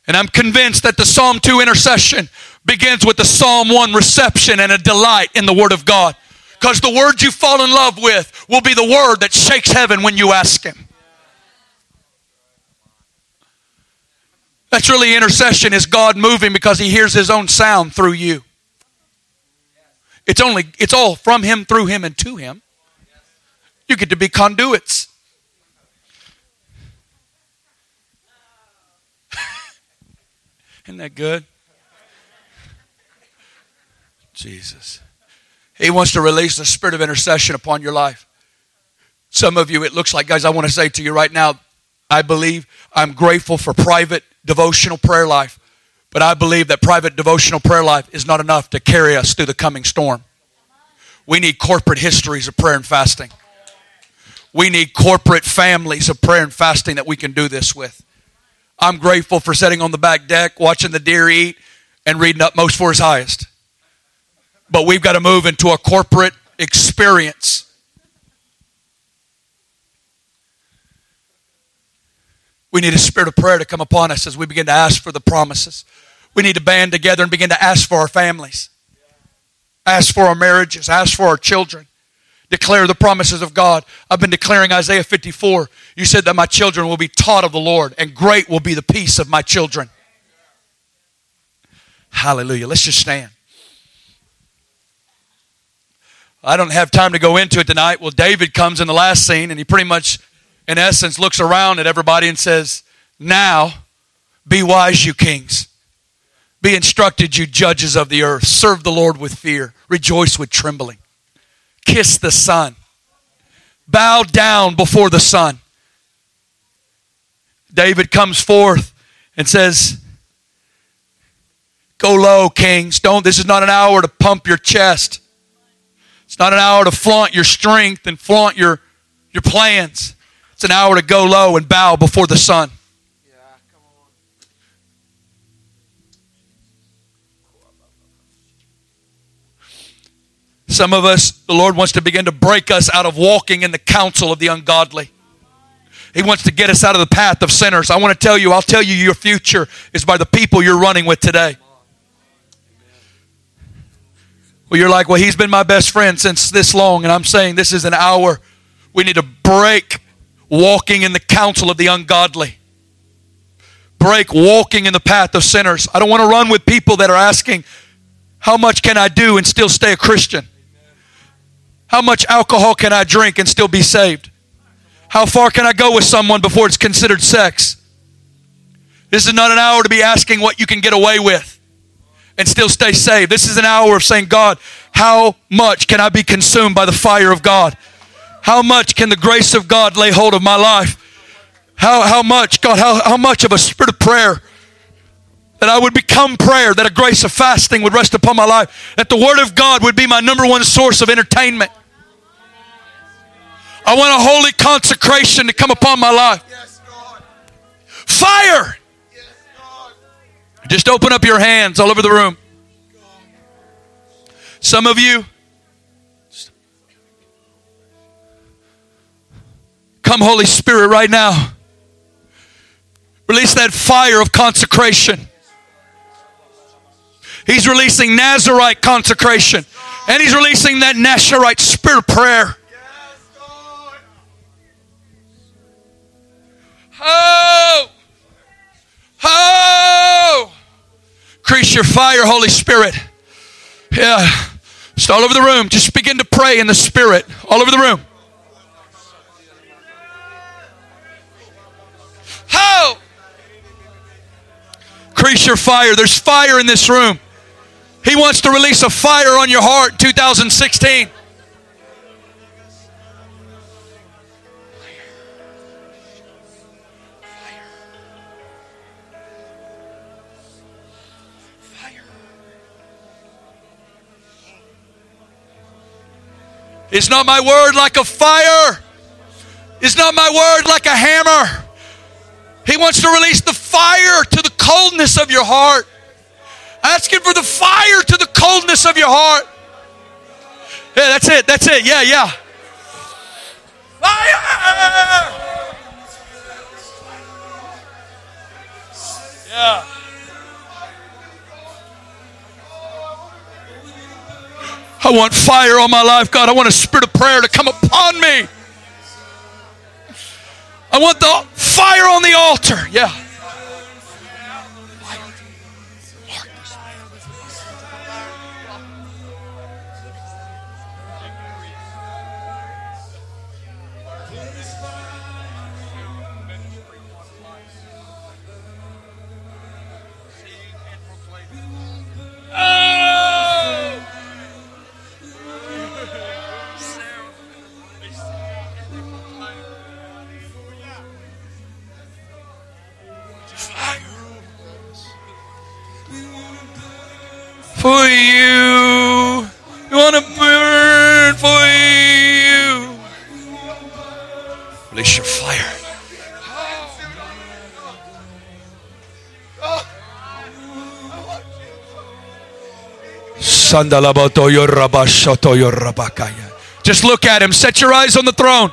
And I'm convinced that the Psalm 2 intercession begins with the Psalm 1 reception and a delight in the Word of God. Because the word you fall in love with will be the word that shakes heaven when you ask Him. That's really intercession is God moving because he hears his own sound through you. It's only it's all from him through him and to him. You get to be conduits. Isn't that good? Jesus. He wants to release the spirit of intercession upon your life. Some of you, it looks like, guys, I want to say to you right now, I believe I'm grateful for private devotional prayer life. But I believe that private devotional prayer life is not enough to carry us through the coming storm. We need corporate histories of prayer and fasting. We need corporate families of prayer and fasting that we can do this with. I'm grateful for sitting on the back deck, watching the deer eat, and reading Utmost for His Highest. But we've got to move into a corporate experience We need a spirit of prayer to come upon us as we begin to ask for the promises. We need to band together and begin to ask for our families, ask for our marriages, ask for our children. Declare the promises of God. I've been declaring Isaiah 54. You said that my children will be taught of the Lord, and great will be the peace of my children. Hallelujah. Let's just stand. I don't have time to go into it tonight. Well, David comes in the last scene, and he pretty much in essence, looks around at everybody and says, Now be wise, you kings. Be instructed, you judges of the earth. Serve the Lord with fear. Rejoice with trembling. Kiss the Son. Bow down before the Son. David comes forth and says, Go low, kings. Don't, this is not an hour to pump your chest. It's not an hour to flaunt your strength and flaunt your, your plans. It's an hour to go low and bow before the Son. Some of us, the Lord wants to begin to break us out of walking in the counsel of the ungodly. He wants to get us out of the path of sinners. I want to tell you, I'll tell you, your future is by the people you're running with today. Well, you're like, well, he's been my best friend since this long, and I'm saying this is an hour. We need to break walking in the counsel of the ungodly. Break walking in the path of sinners. I don't want to run with people that are asking, How much can I do and still stay a Christian? How much alcohol can I drink and still be saved? How far can I go with someone before it's considered sex? This is not an hour to be asking what you can get away with. and still stay saved. This is an hour of saying, God, how much can I be consumed by the fire of God? How much can the grace of God lay hold of my life? How, how much, God, how, how much of a spirit of prayer that I would become prayer, that a grace of fasting would rest upon my life, that the Word of God would be my number one source of entertainment. I want a holy consecration to come upon my life. Fire! Just open up your hands all over the room. Some of you, come, Holy Spirit, right now. Release that fire of consecration. He's releasing Nazarite consecration. And he's releasing that Nazarite spirit of prayer. Oh! Oh! Increase your fire, Holy Spirit. Yeah. Just all over the room. Just begin to pray in the Spirit. All over the room. Oh! Increase your fire. There's fire in this room. He wants to release a fire on your heart 2016. Is not my word like a fire? Is not my word like a hammer? He wants to release the fire to the coldness of your heart. Ask Him for the fire to the coldness of your heart. Yeah, that's it. That's it. Yeah, yeah. Fire! Yeah. I want fire on my life, God. I want a spirit of prayer to come upon me. I want the fire on the altar. Yeah. Just look at him. Set your eyes on the throne.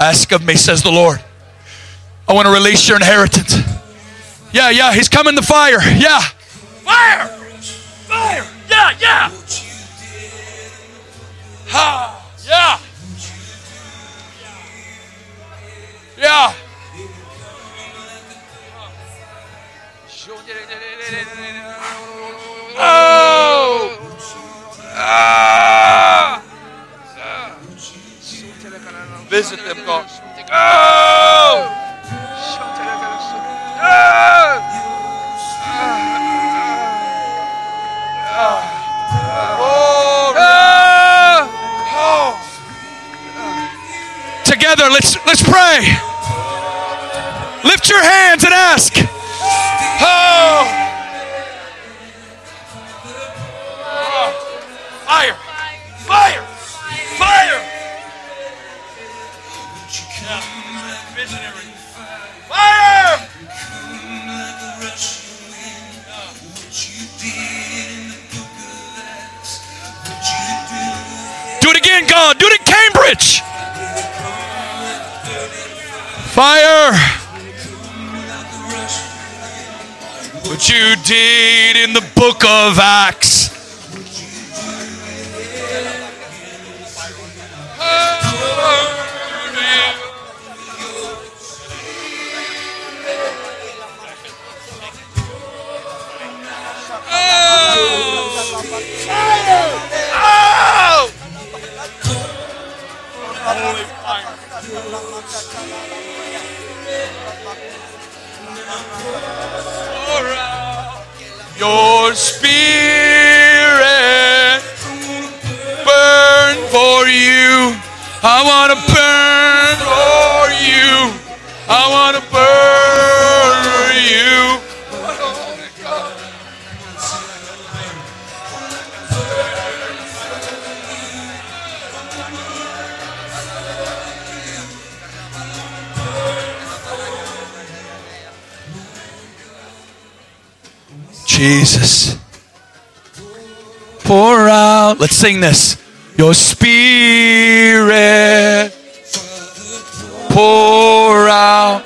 Ask of me, says the Lord. I want to release your inheritance. Yeah, yeah, he's coming the fire. Yeah. Fire! Fire! Yeah, yeah. Ha! Yeah. Yeah. Oh! Ah! Visit them, God. Oh! Oh. Oh. Together, let's let's pray. Lift your hands and ask. Oh! Ah. Fire! Fire! Fire! Visionary. Fire! Do it again, God. Do it in Cambridge. Fire. What you did in the book of Acts. Oh! Pour your spirit. Burn for you. I want to burn for you. I want to burn Jesus. Pour out. Let's sing this. Your spirit. Pour out.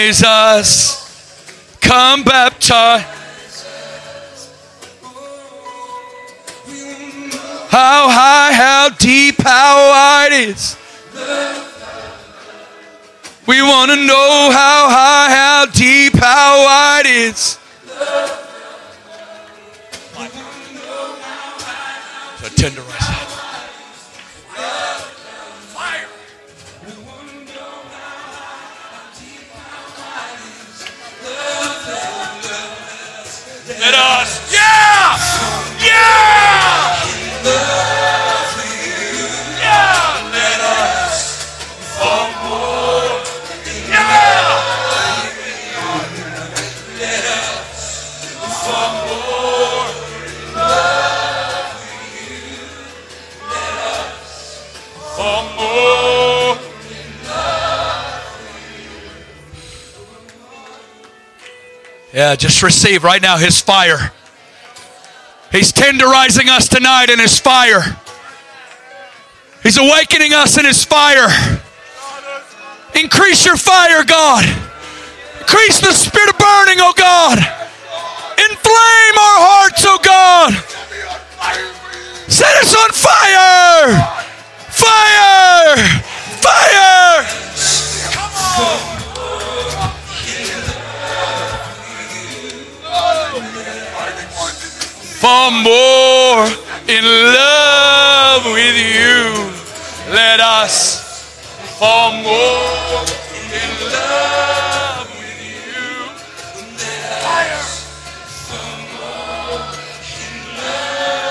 Baptize us. Come baptize. How high, how deep, how wide is. We want to know how high, how deep, how wide is. Tenderize Let us, yeah, yeah. Yeah, just receive right now his fire. He's tenderizing us tonight in his fire. He's awakening us in his fire. Increase your fire, God. Increase the spirit of burning, oh God. Inflame our hearts, oh God. Set us on fire. Fire. Fire. For more in love with you. Let us for more in love with you. Fire. Fire.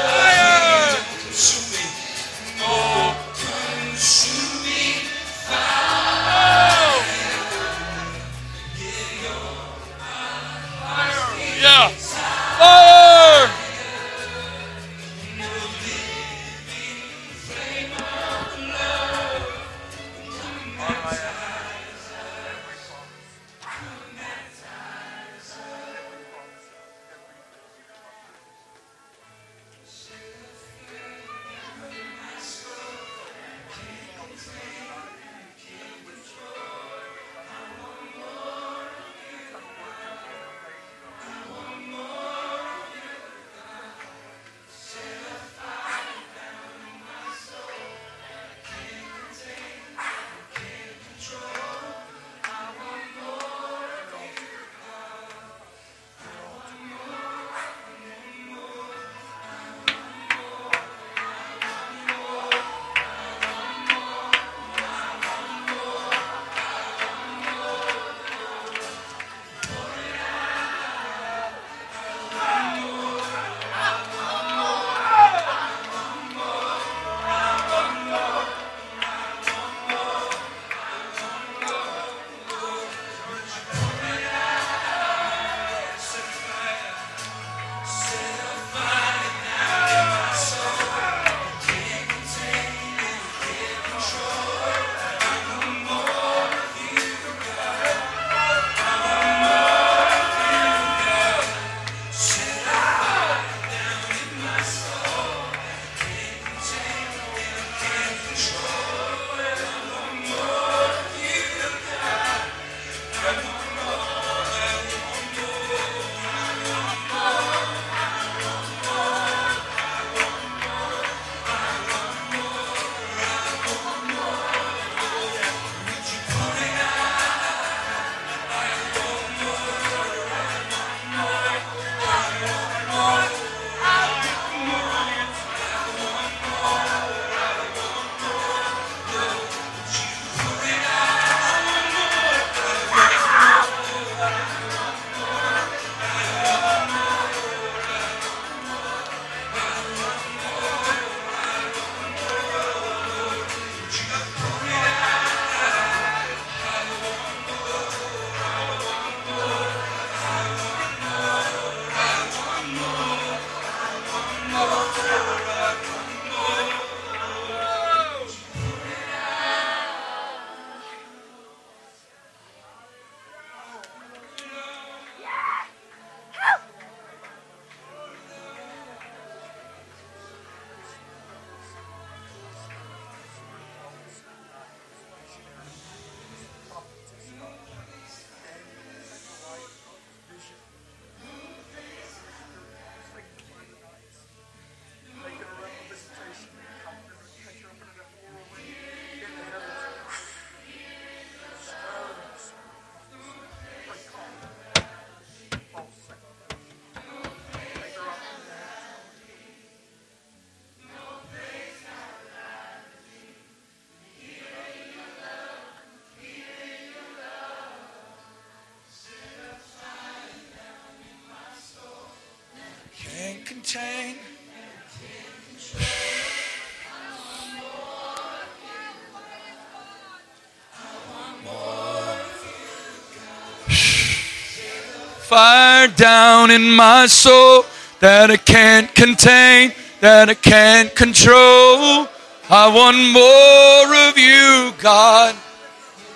Fire down in my soul that I can't contain, that I can't control. I want more of you, God.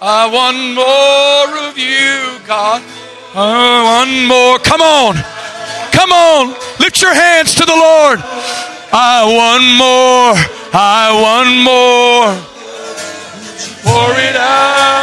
I want more of you, God. I want more. Come on. Come on. Lift your hands to the Lord. I want more. I want more. Pour it out.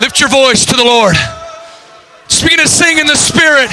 Lift your voice to the Lord. Begin to sing in the Spirit.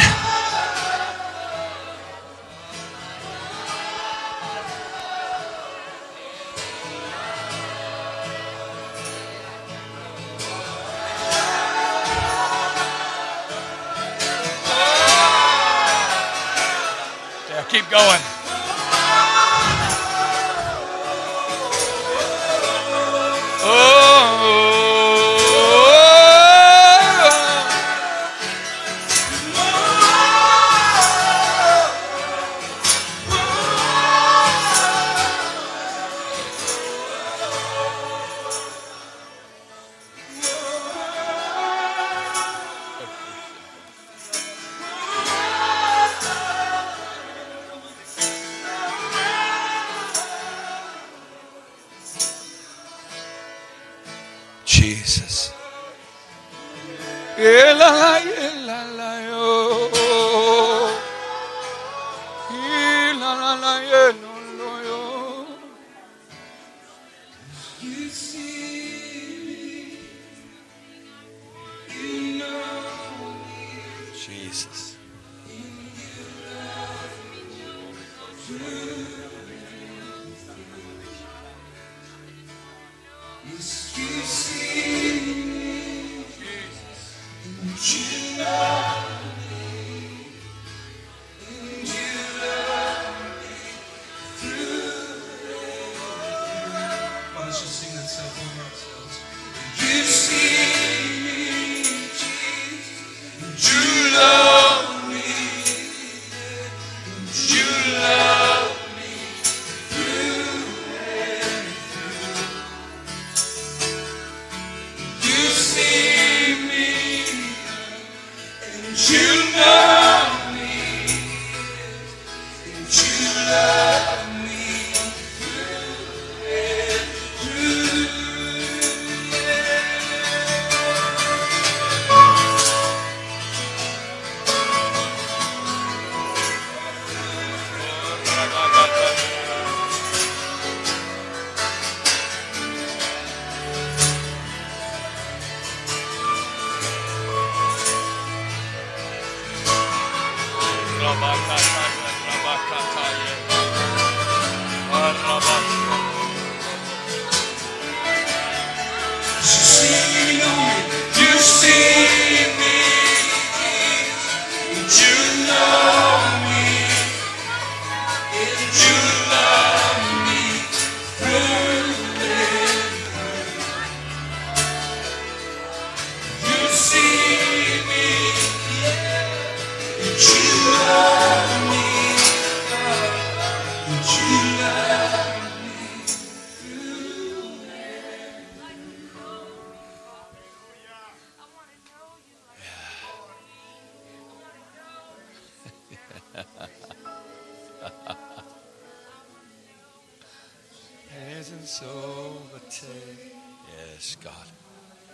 Yes, God.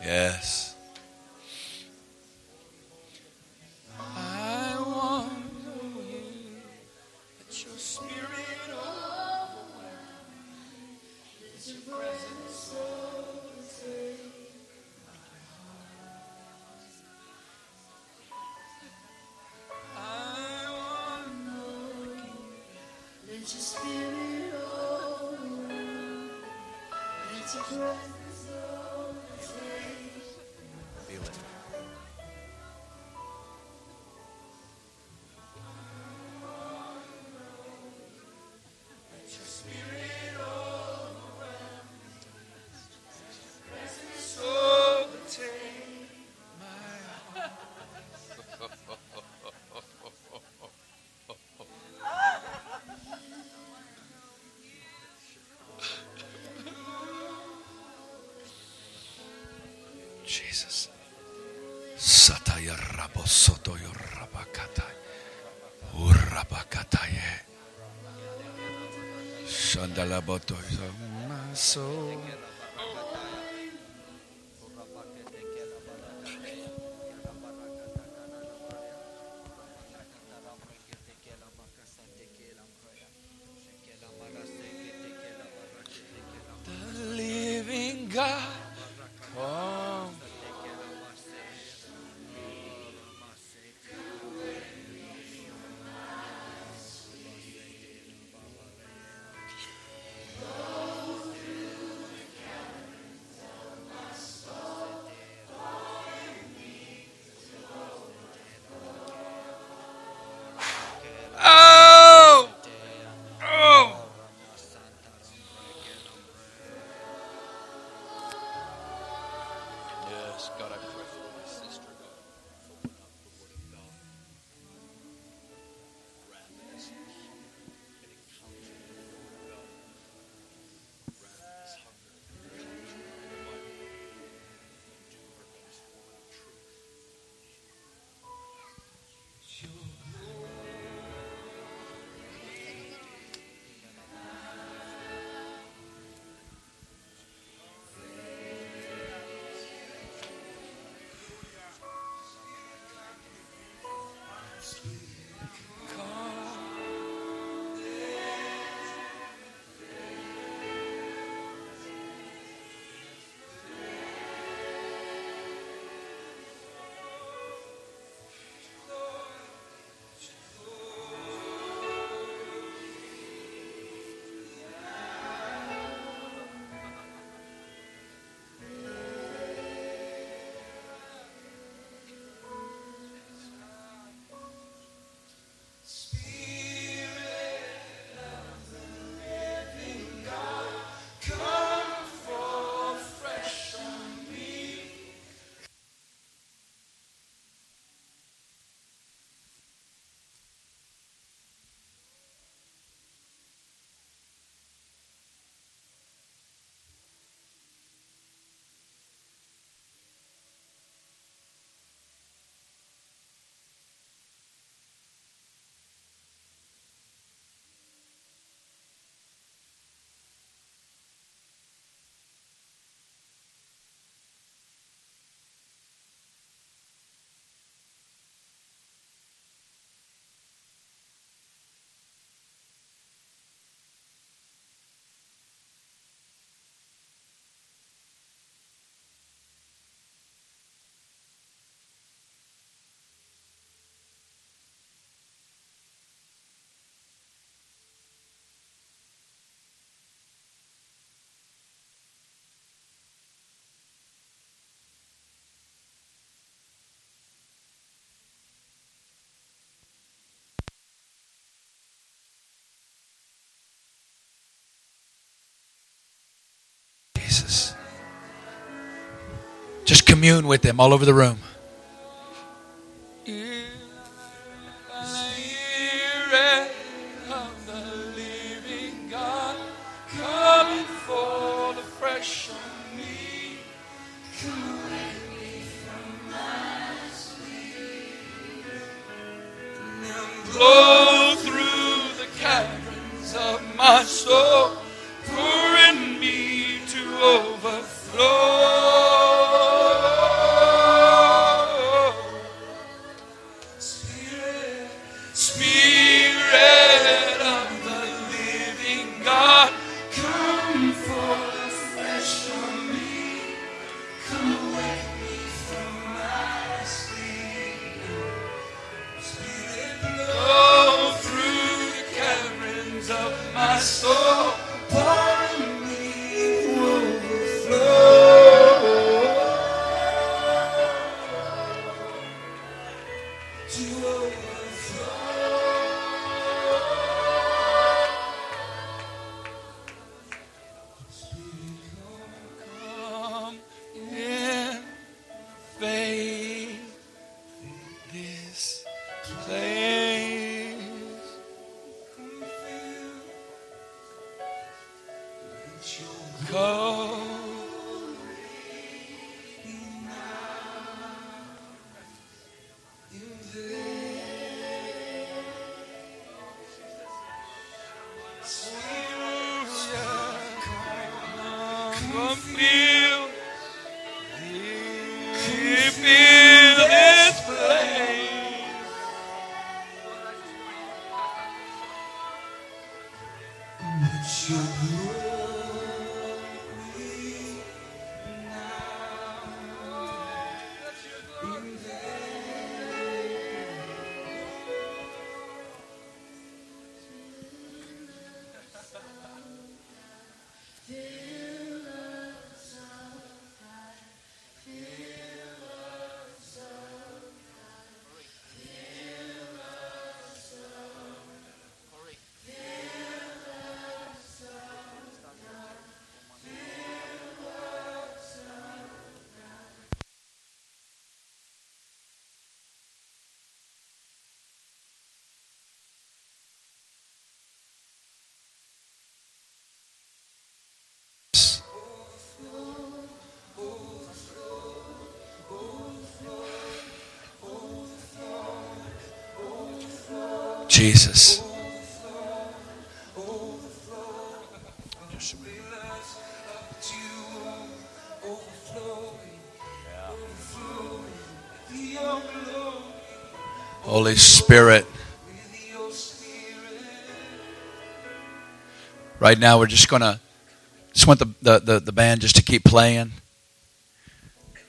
Yes. Jesus. Sataya rabosoto yorabakatai. Urabakataye. Shandalaboto. My soul. commune with them all over the room. Jesus. Holy Spirit. Right now, we're just going to, just want the, the, the, the band just to keep playing.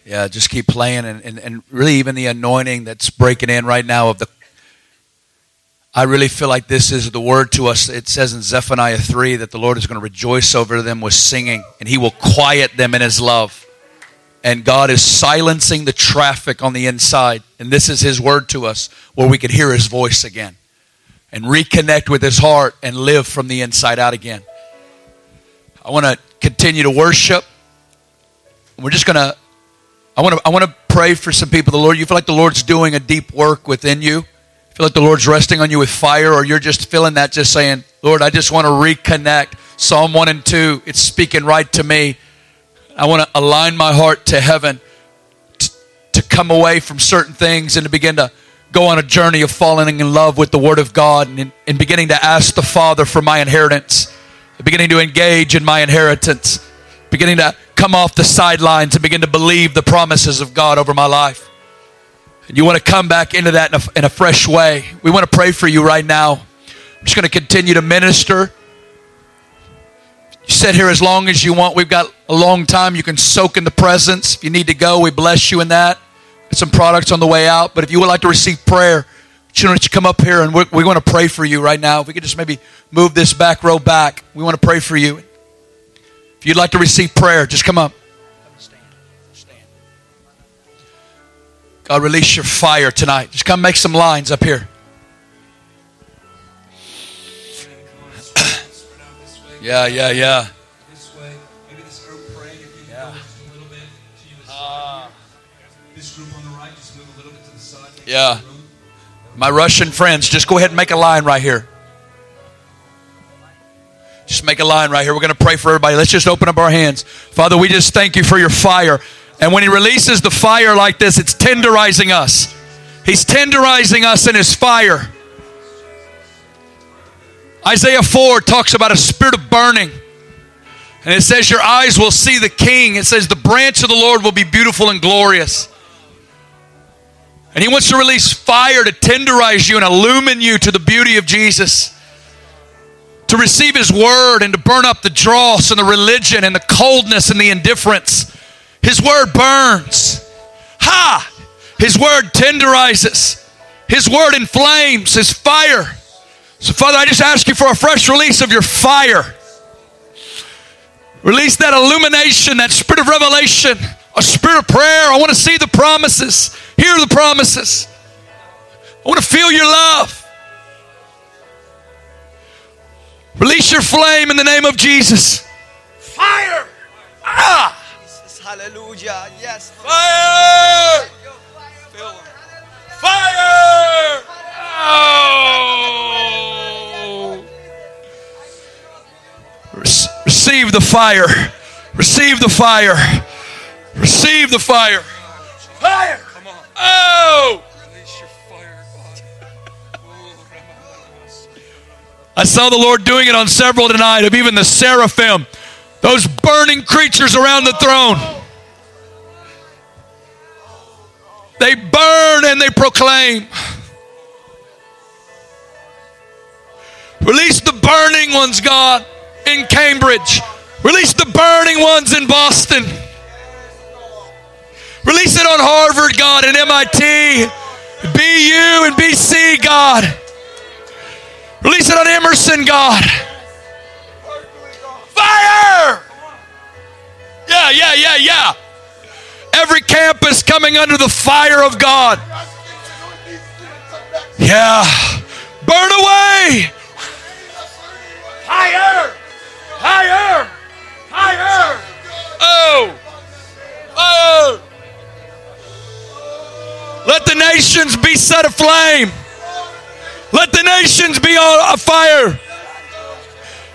Yeah, just keep playing. And, and, and really, even the anointing that's breaking in right now of the I really feel like this is the word to us. It says in Zephaniah 3 that the Lord is going to rejoice over them with singing, and He will quiet them in His love. And God is silencing the traffic on the inside. And this is His word to us where we can hear His voice again and reconnect with His heart and live from the inside out again. I want to continue to worship. We're just going to, I want to, I want to pray for some people. The Lord, you feel like the Lord's doing a deep work within you feel like the Lord's resting on you with fire, or you're just feeling that, just saying, Lord, I just want to reconnect. Psalm 1 and 2, it's speaking right to me. I want to align my heart to heaven t- to come away from certain things and to begin to go on a journey of falling in love with the Word of God and, and beginning to ask the Father for my inheritance, beginning to engage in my inheritance, beginning to come off the sidelines and begin to believe the promises of God over my life you want to come back into that in a, in a fresh way, we want to pray for you right now. I'm just going to continue to minister. You sit here as long as you want. We've got a long time. You can soak in the presence. If you need to go, we bless you in that. Got some products on the way out. But if you would like to receive prayer, you know, you come up here and we're, we want to pray for you right now. If we could just maybe move this back row back, we want to pray for you. If you'd like to receive prayer, just come up. God, release your fire tonight. Just come make some lines up here. yeah, yeah, yeah. This way. Maybe this group on the right, just move a little bit to the side. Yeah. My Russian friends, just go ahead and make a line right here. Just make a line right here. We're going to pray for everybody. Let's just open up our hands. Father, we just thank you for your fire. And when He releases the fire like this, it's tenderizing us. He's tenderizing us in His fire. Isaiah 4 talks about a spirit of burning. And it says, Your eyes will see the King. It says, The branch of the Lord will be beautiful and glorious. And He wants to release fire to tenderize you and illumine you to the beauty of Jesus. To receive His word and to burn up the dross and the religion and the coldness and the indifference. His word burns. Ha! His word tenderizes. His word inflames. His fire. So, Father, I just ask you for a fresh release of your fire. Release that illumination, that spirit of revelation, a spirit of prayer. I want to see the promises, hear the promises. I want to feel your love. Release your flame in the name of Jesus. Fire! Ah! Hallelujah. Yes. Fire! Fire! Oh! Receive the fire. Receive the fire. Receive the fire. Fire. Come on. Oh! Oh, I saw the Lord doing it on several tonight of even the seraphim, those burning creatures around the throne. They burn and they proclaim. Release the burning ones, God, in Cambridge. Release the burning ones in Boston. Release it on Harvard, God, and MIT, BU, and BC, God. Release it on Emerson, God. Fire! Yeah, yeah, yeah, yeah. Every campus coming under the fire of God. Yeah. Burn away. Higher. Higher. Higher. Oh. Oh. Let the nations be set aflame. Let the nations be on fire.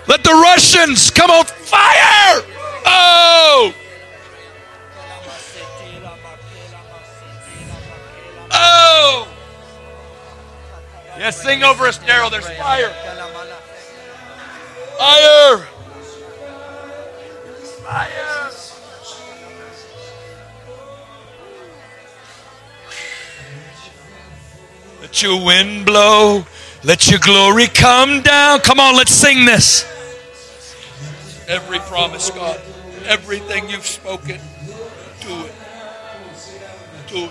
Let the Russians come on fire. Oh. Oh. Yes, sing over us, Daryl. There's fire. Fire. Fire. Let your wind blow. Let your glory come down. Come on, let's sing this. Every promise, God, everything you've spoken, do it. Do it.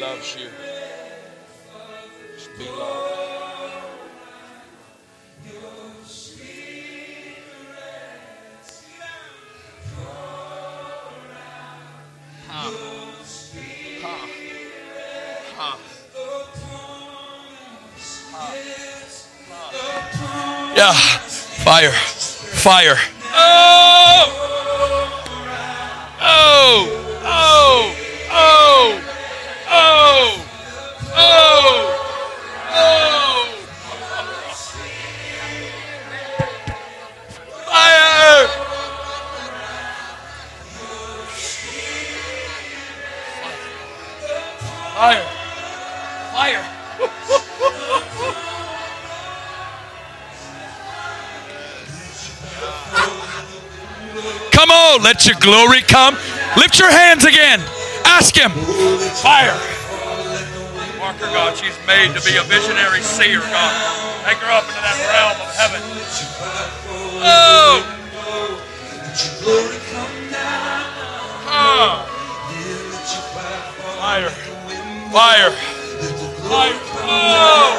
loves you. Loud. Yeah, fire, fire. Oh! Let your glory come. Lift your hands again. Ask Him. Fire. Mark her, God. She's made to be a visionary seer, God. Take her up into that realm of heaven. Oh. Ah. Fire. Fire. Fire. Oh.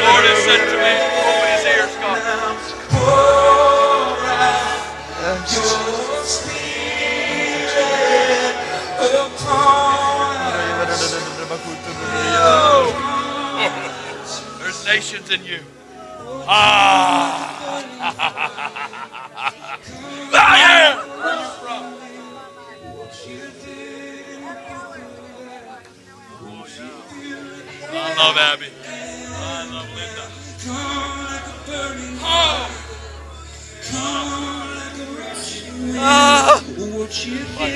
Lord has said to me, open his ears, God. There's nations in you. Ah. love Abby. I love Linda. Oh! Ah! Fire.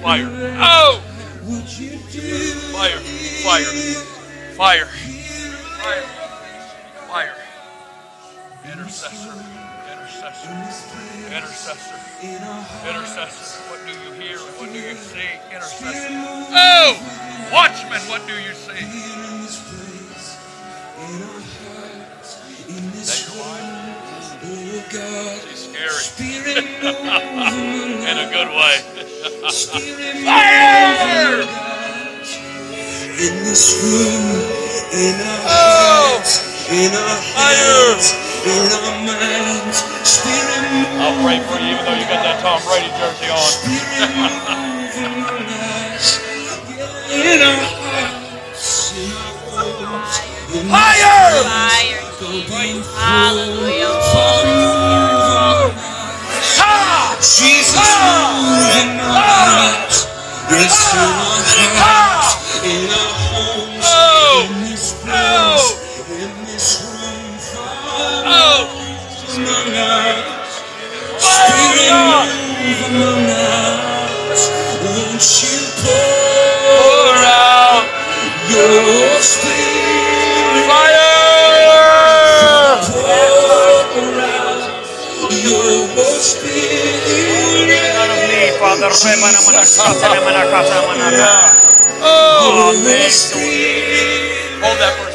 Fire. Oh! Fire. Fire. Fire. Fire. Fire. Intercessor. Intercessor. Intercessor. Intercessor. What do you hear? What do you see? Intercessor. Oh! Watchman, what do you see? She's scary. In a good way. Fire! In this room, in our oh! in our heads, in our minds, Spirit move. I'll pray for you, even though you got that Tom Brady jersey on. Spirit us, in our hearts, in our Fire! Fire. Hallelujah. Jesus ah! moving ah! our hearts, restore ah! our hearts, in our homes, in this place, in this room, Father, among us. Spirit move among us. Won't you pour out. your spirit? Oh, Spirit. Hold that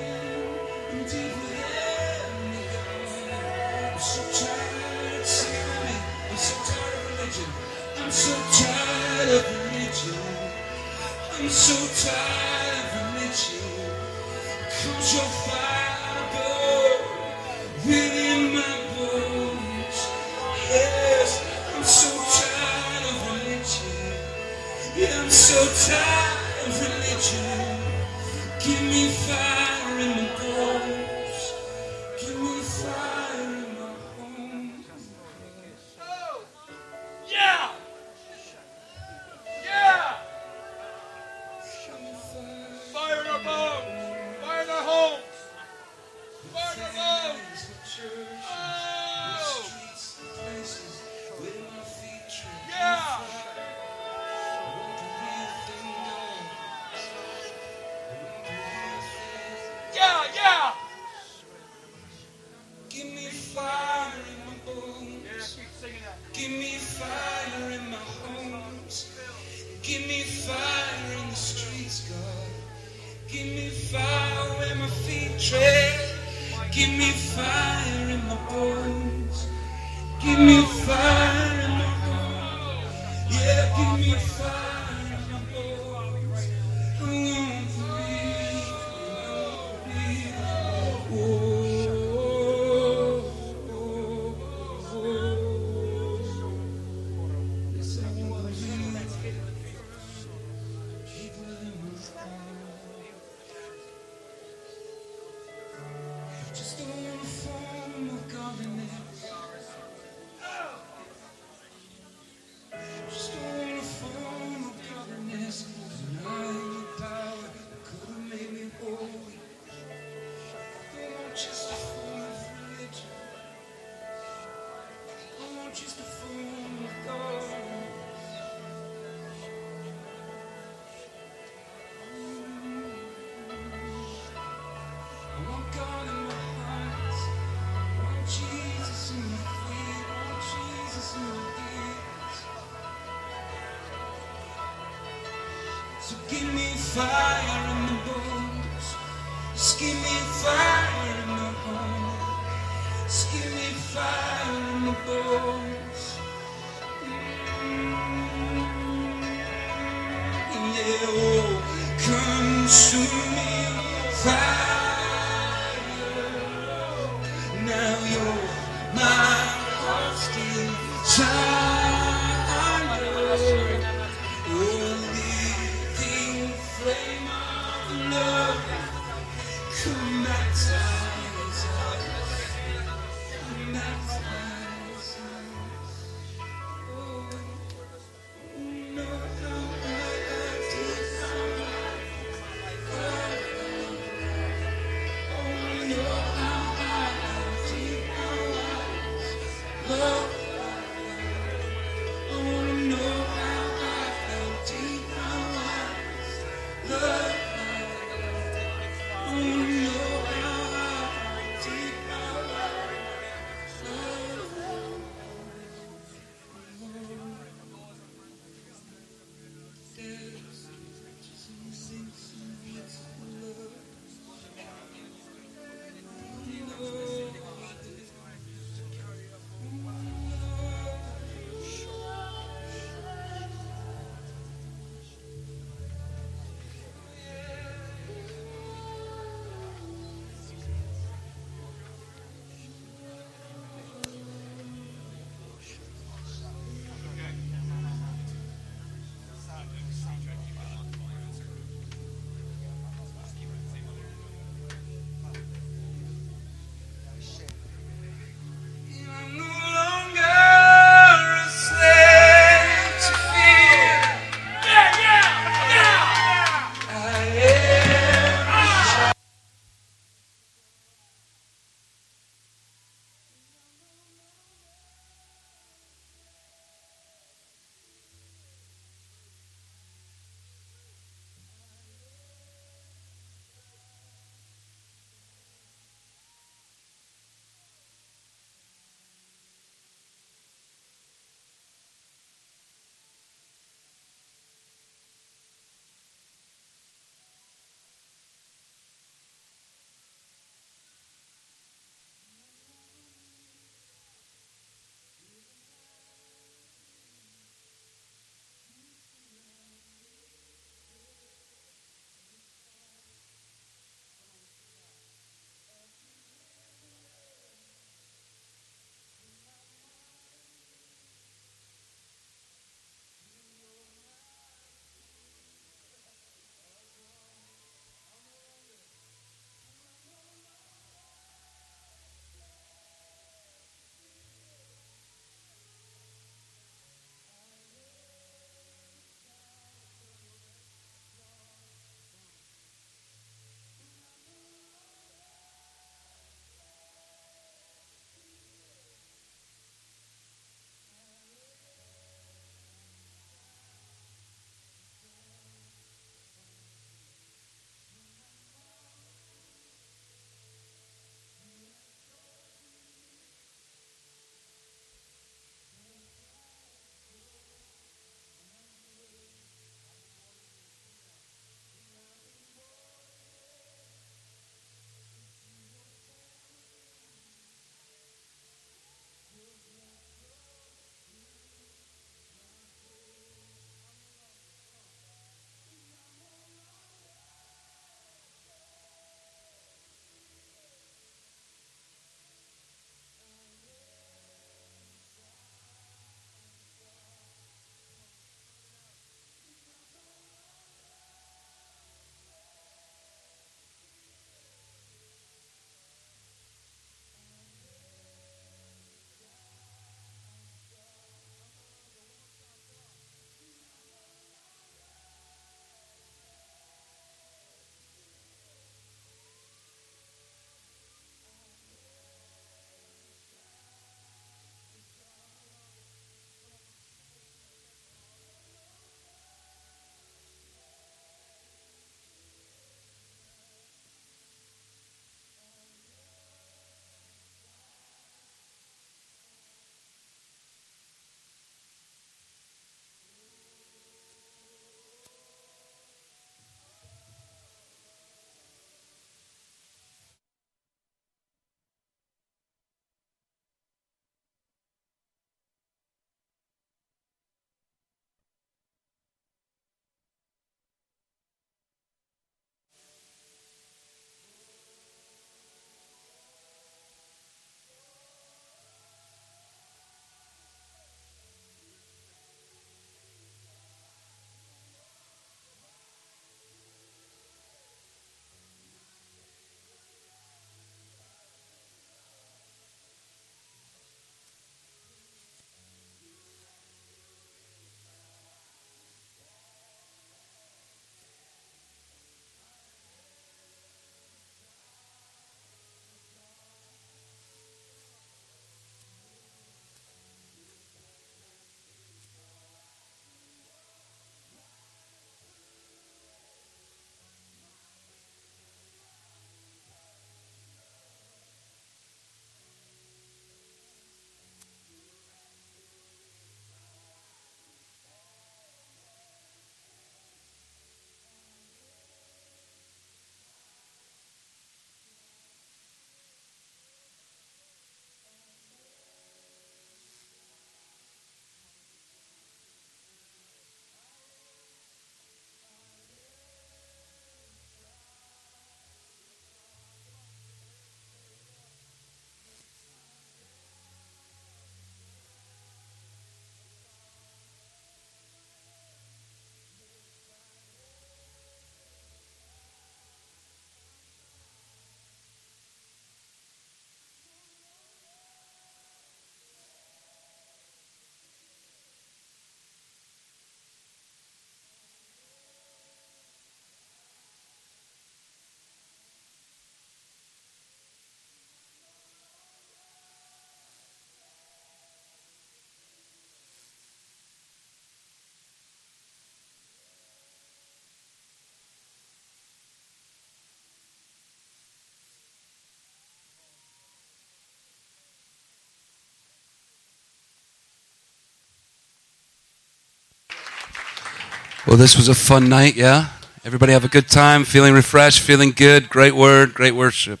Well, this was a fun night, yeah? Everybody have a good time, feeling refreshed, feeling good. Great word, great worship.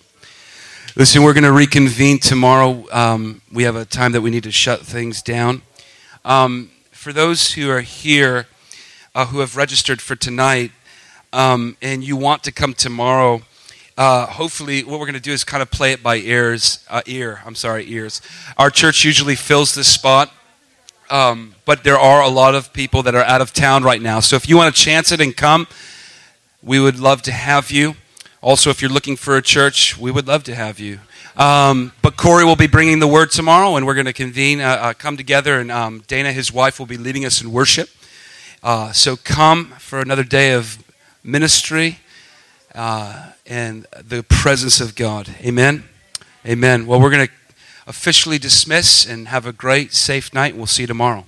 Listen, we're going to reconvene tomorrow. Um, we have a time that we need to shut things down. Um, for those who are here uh, who have registered for tonight um, and you want to come tomorrow, uh, hopefully what we're going to do is kind of play it by ears, uh, ear. I'm sorry, ears. Our church usually fills this spot. Um, but there are a lot of people that are out of town right now. So if you want to chance it and come, we would love to have you. Also, if you're looking for a church, we would love to have you. Um, but Corey will be bringing the word tomorrow, and we're going to convene, uh, uh, come together, and um, Dana, his wife, will be leading us in worship. Uh, so come for another day of ministry uh, and the presence of God. Amen. Amen. Well, we're going to officially dismiss and have a great, safe night. We'll see you tomorrow.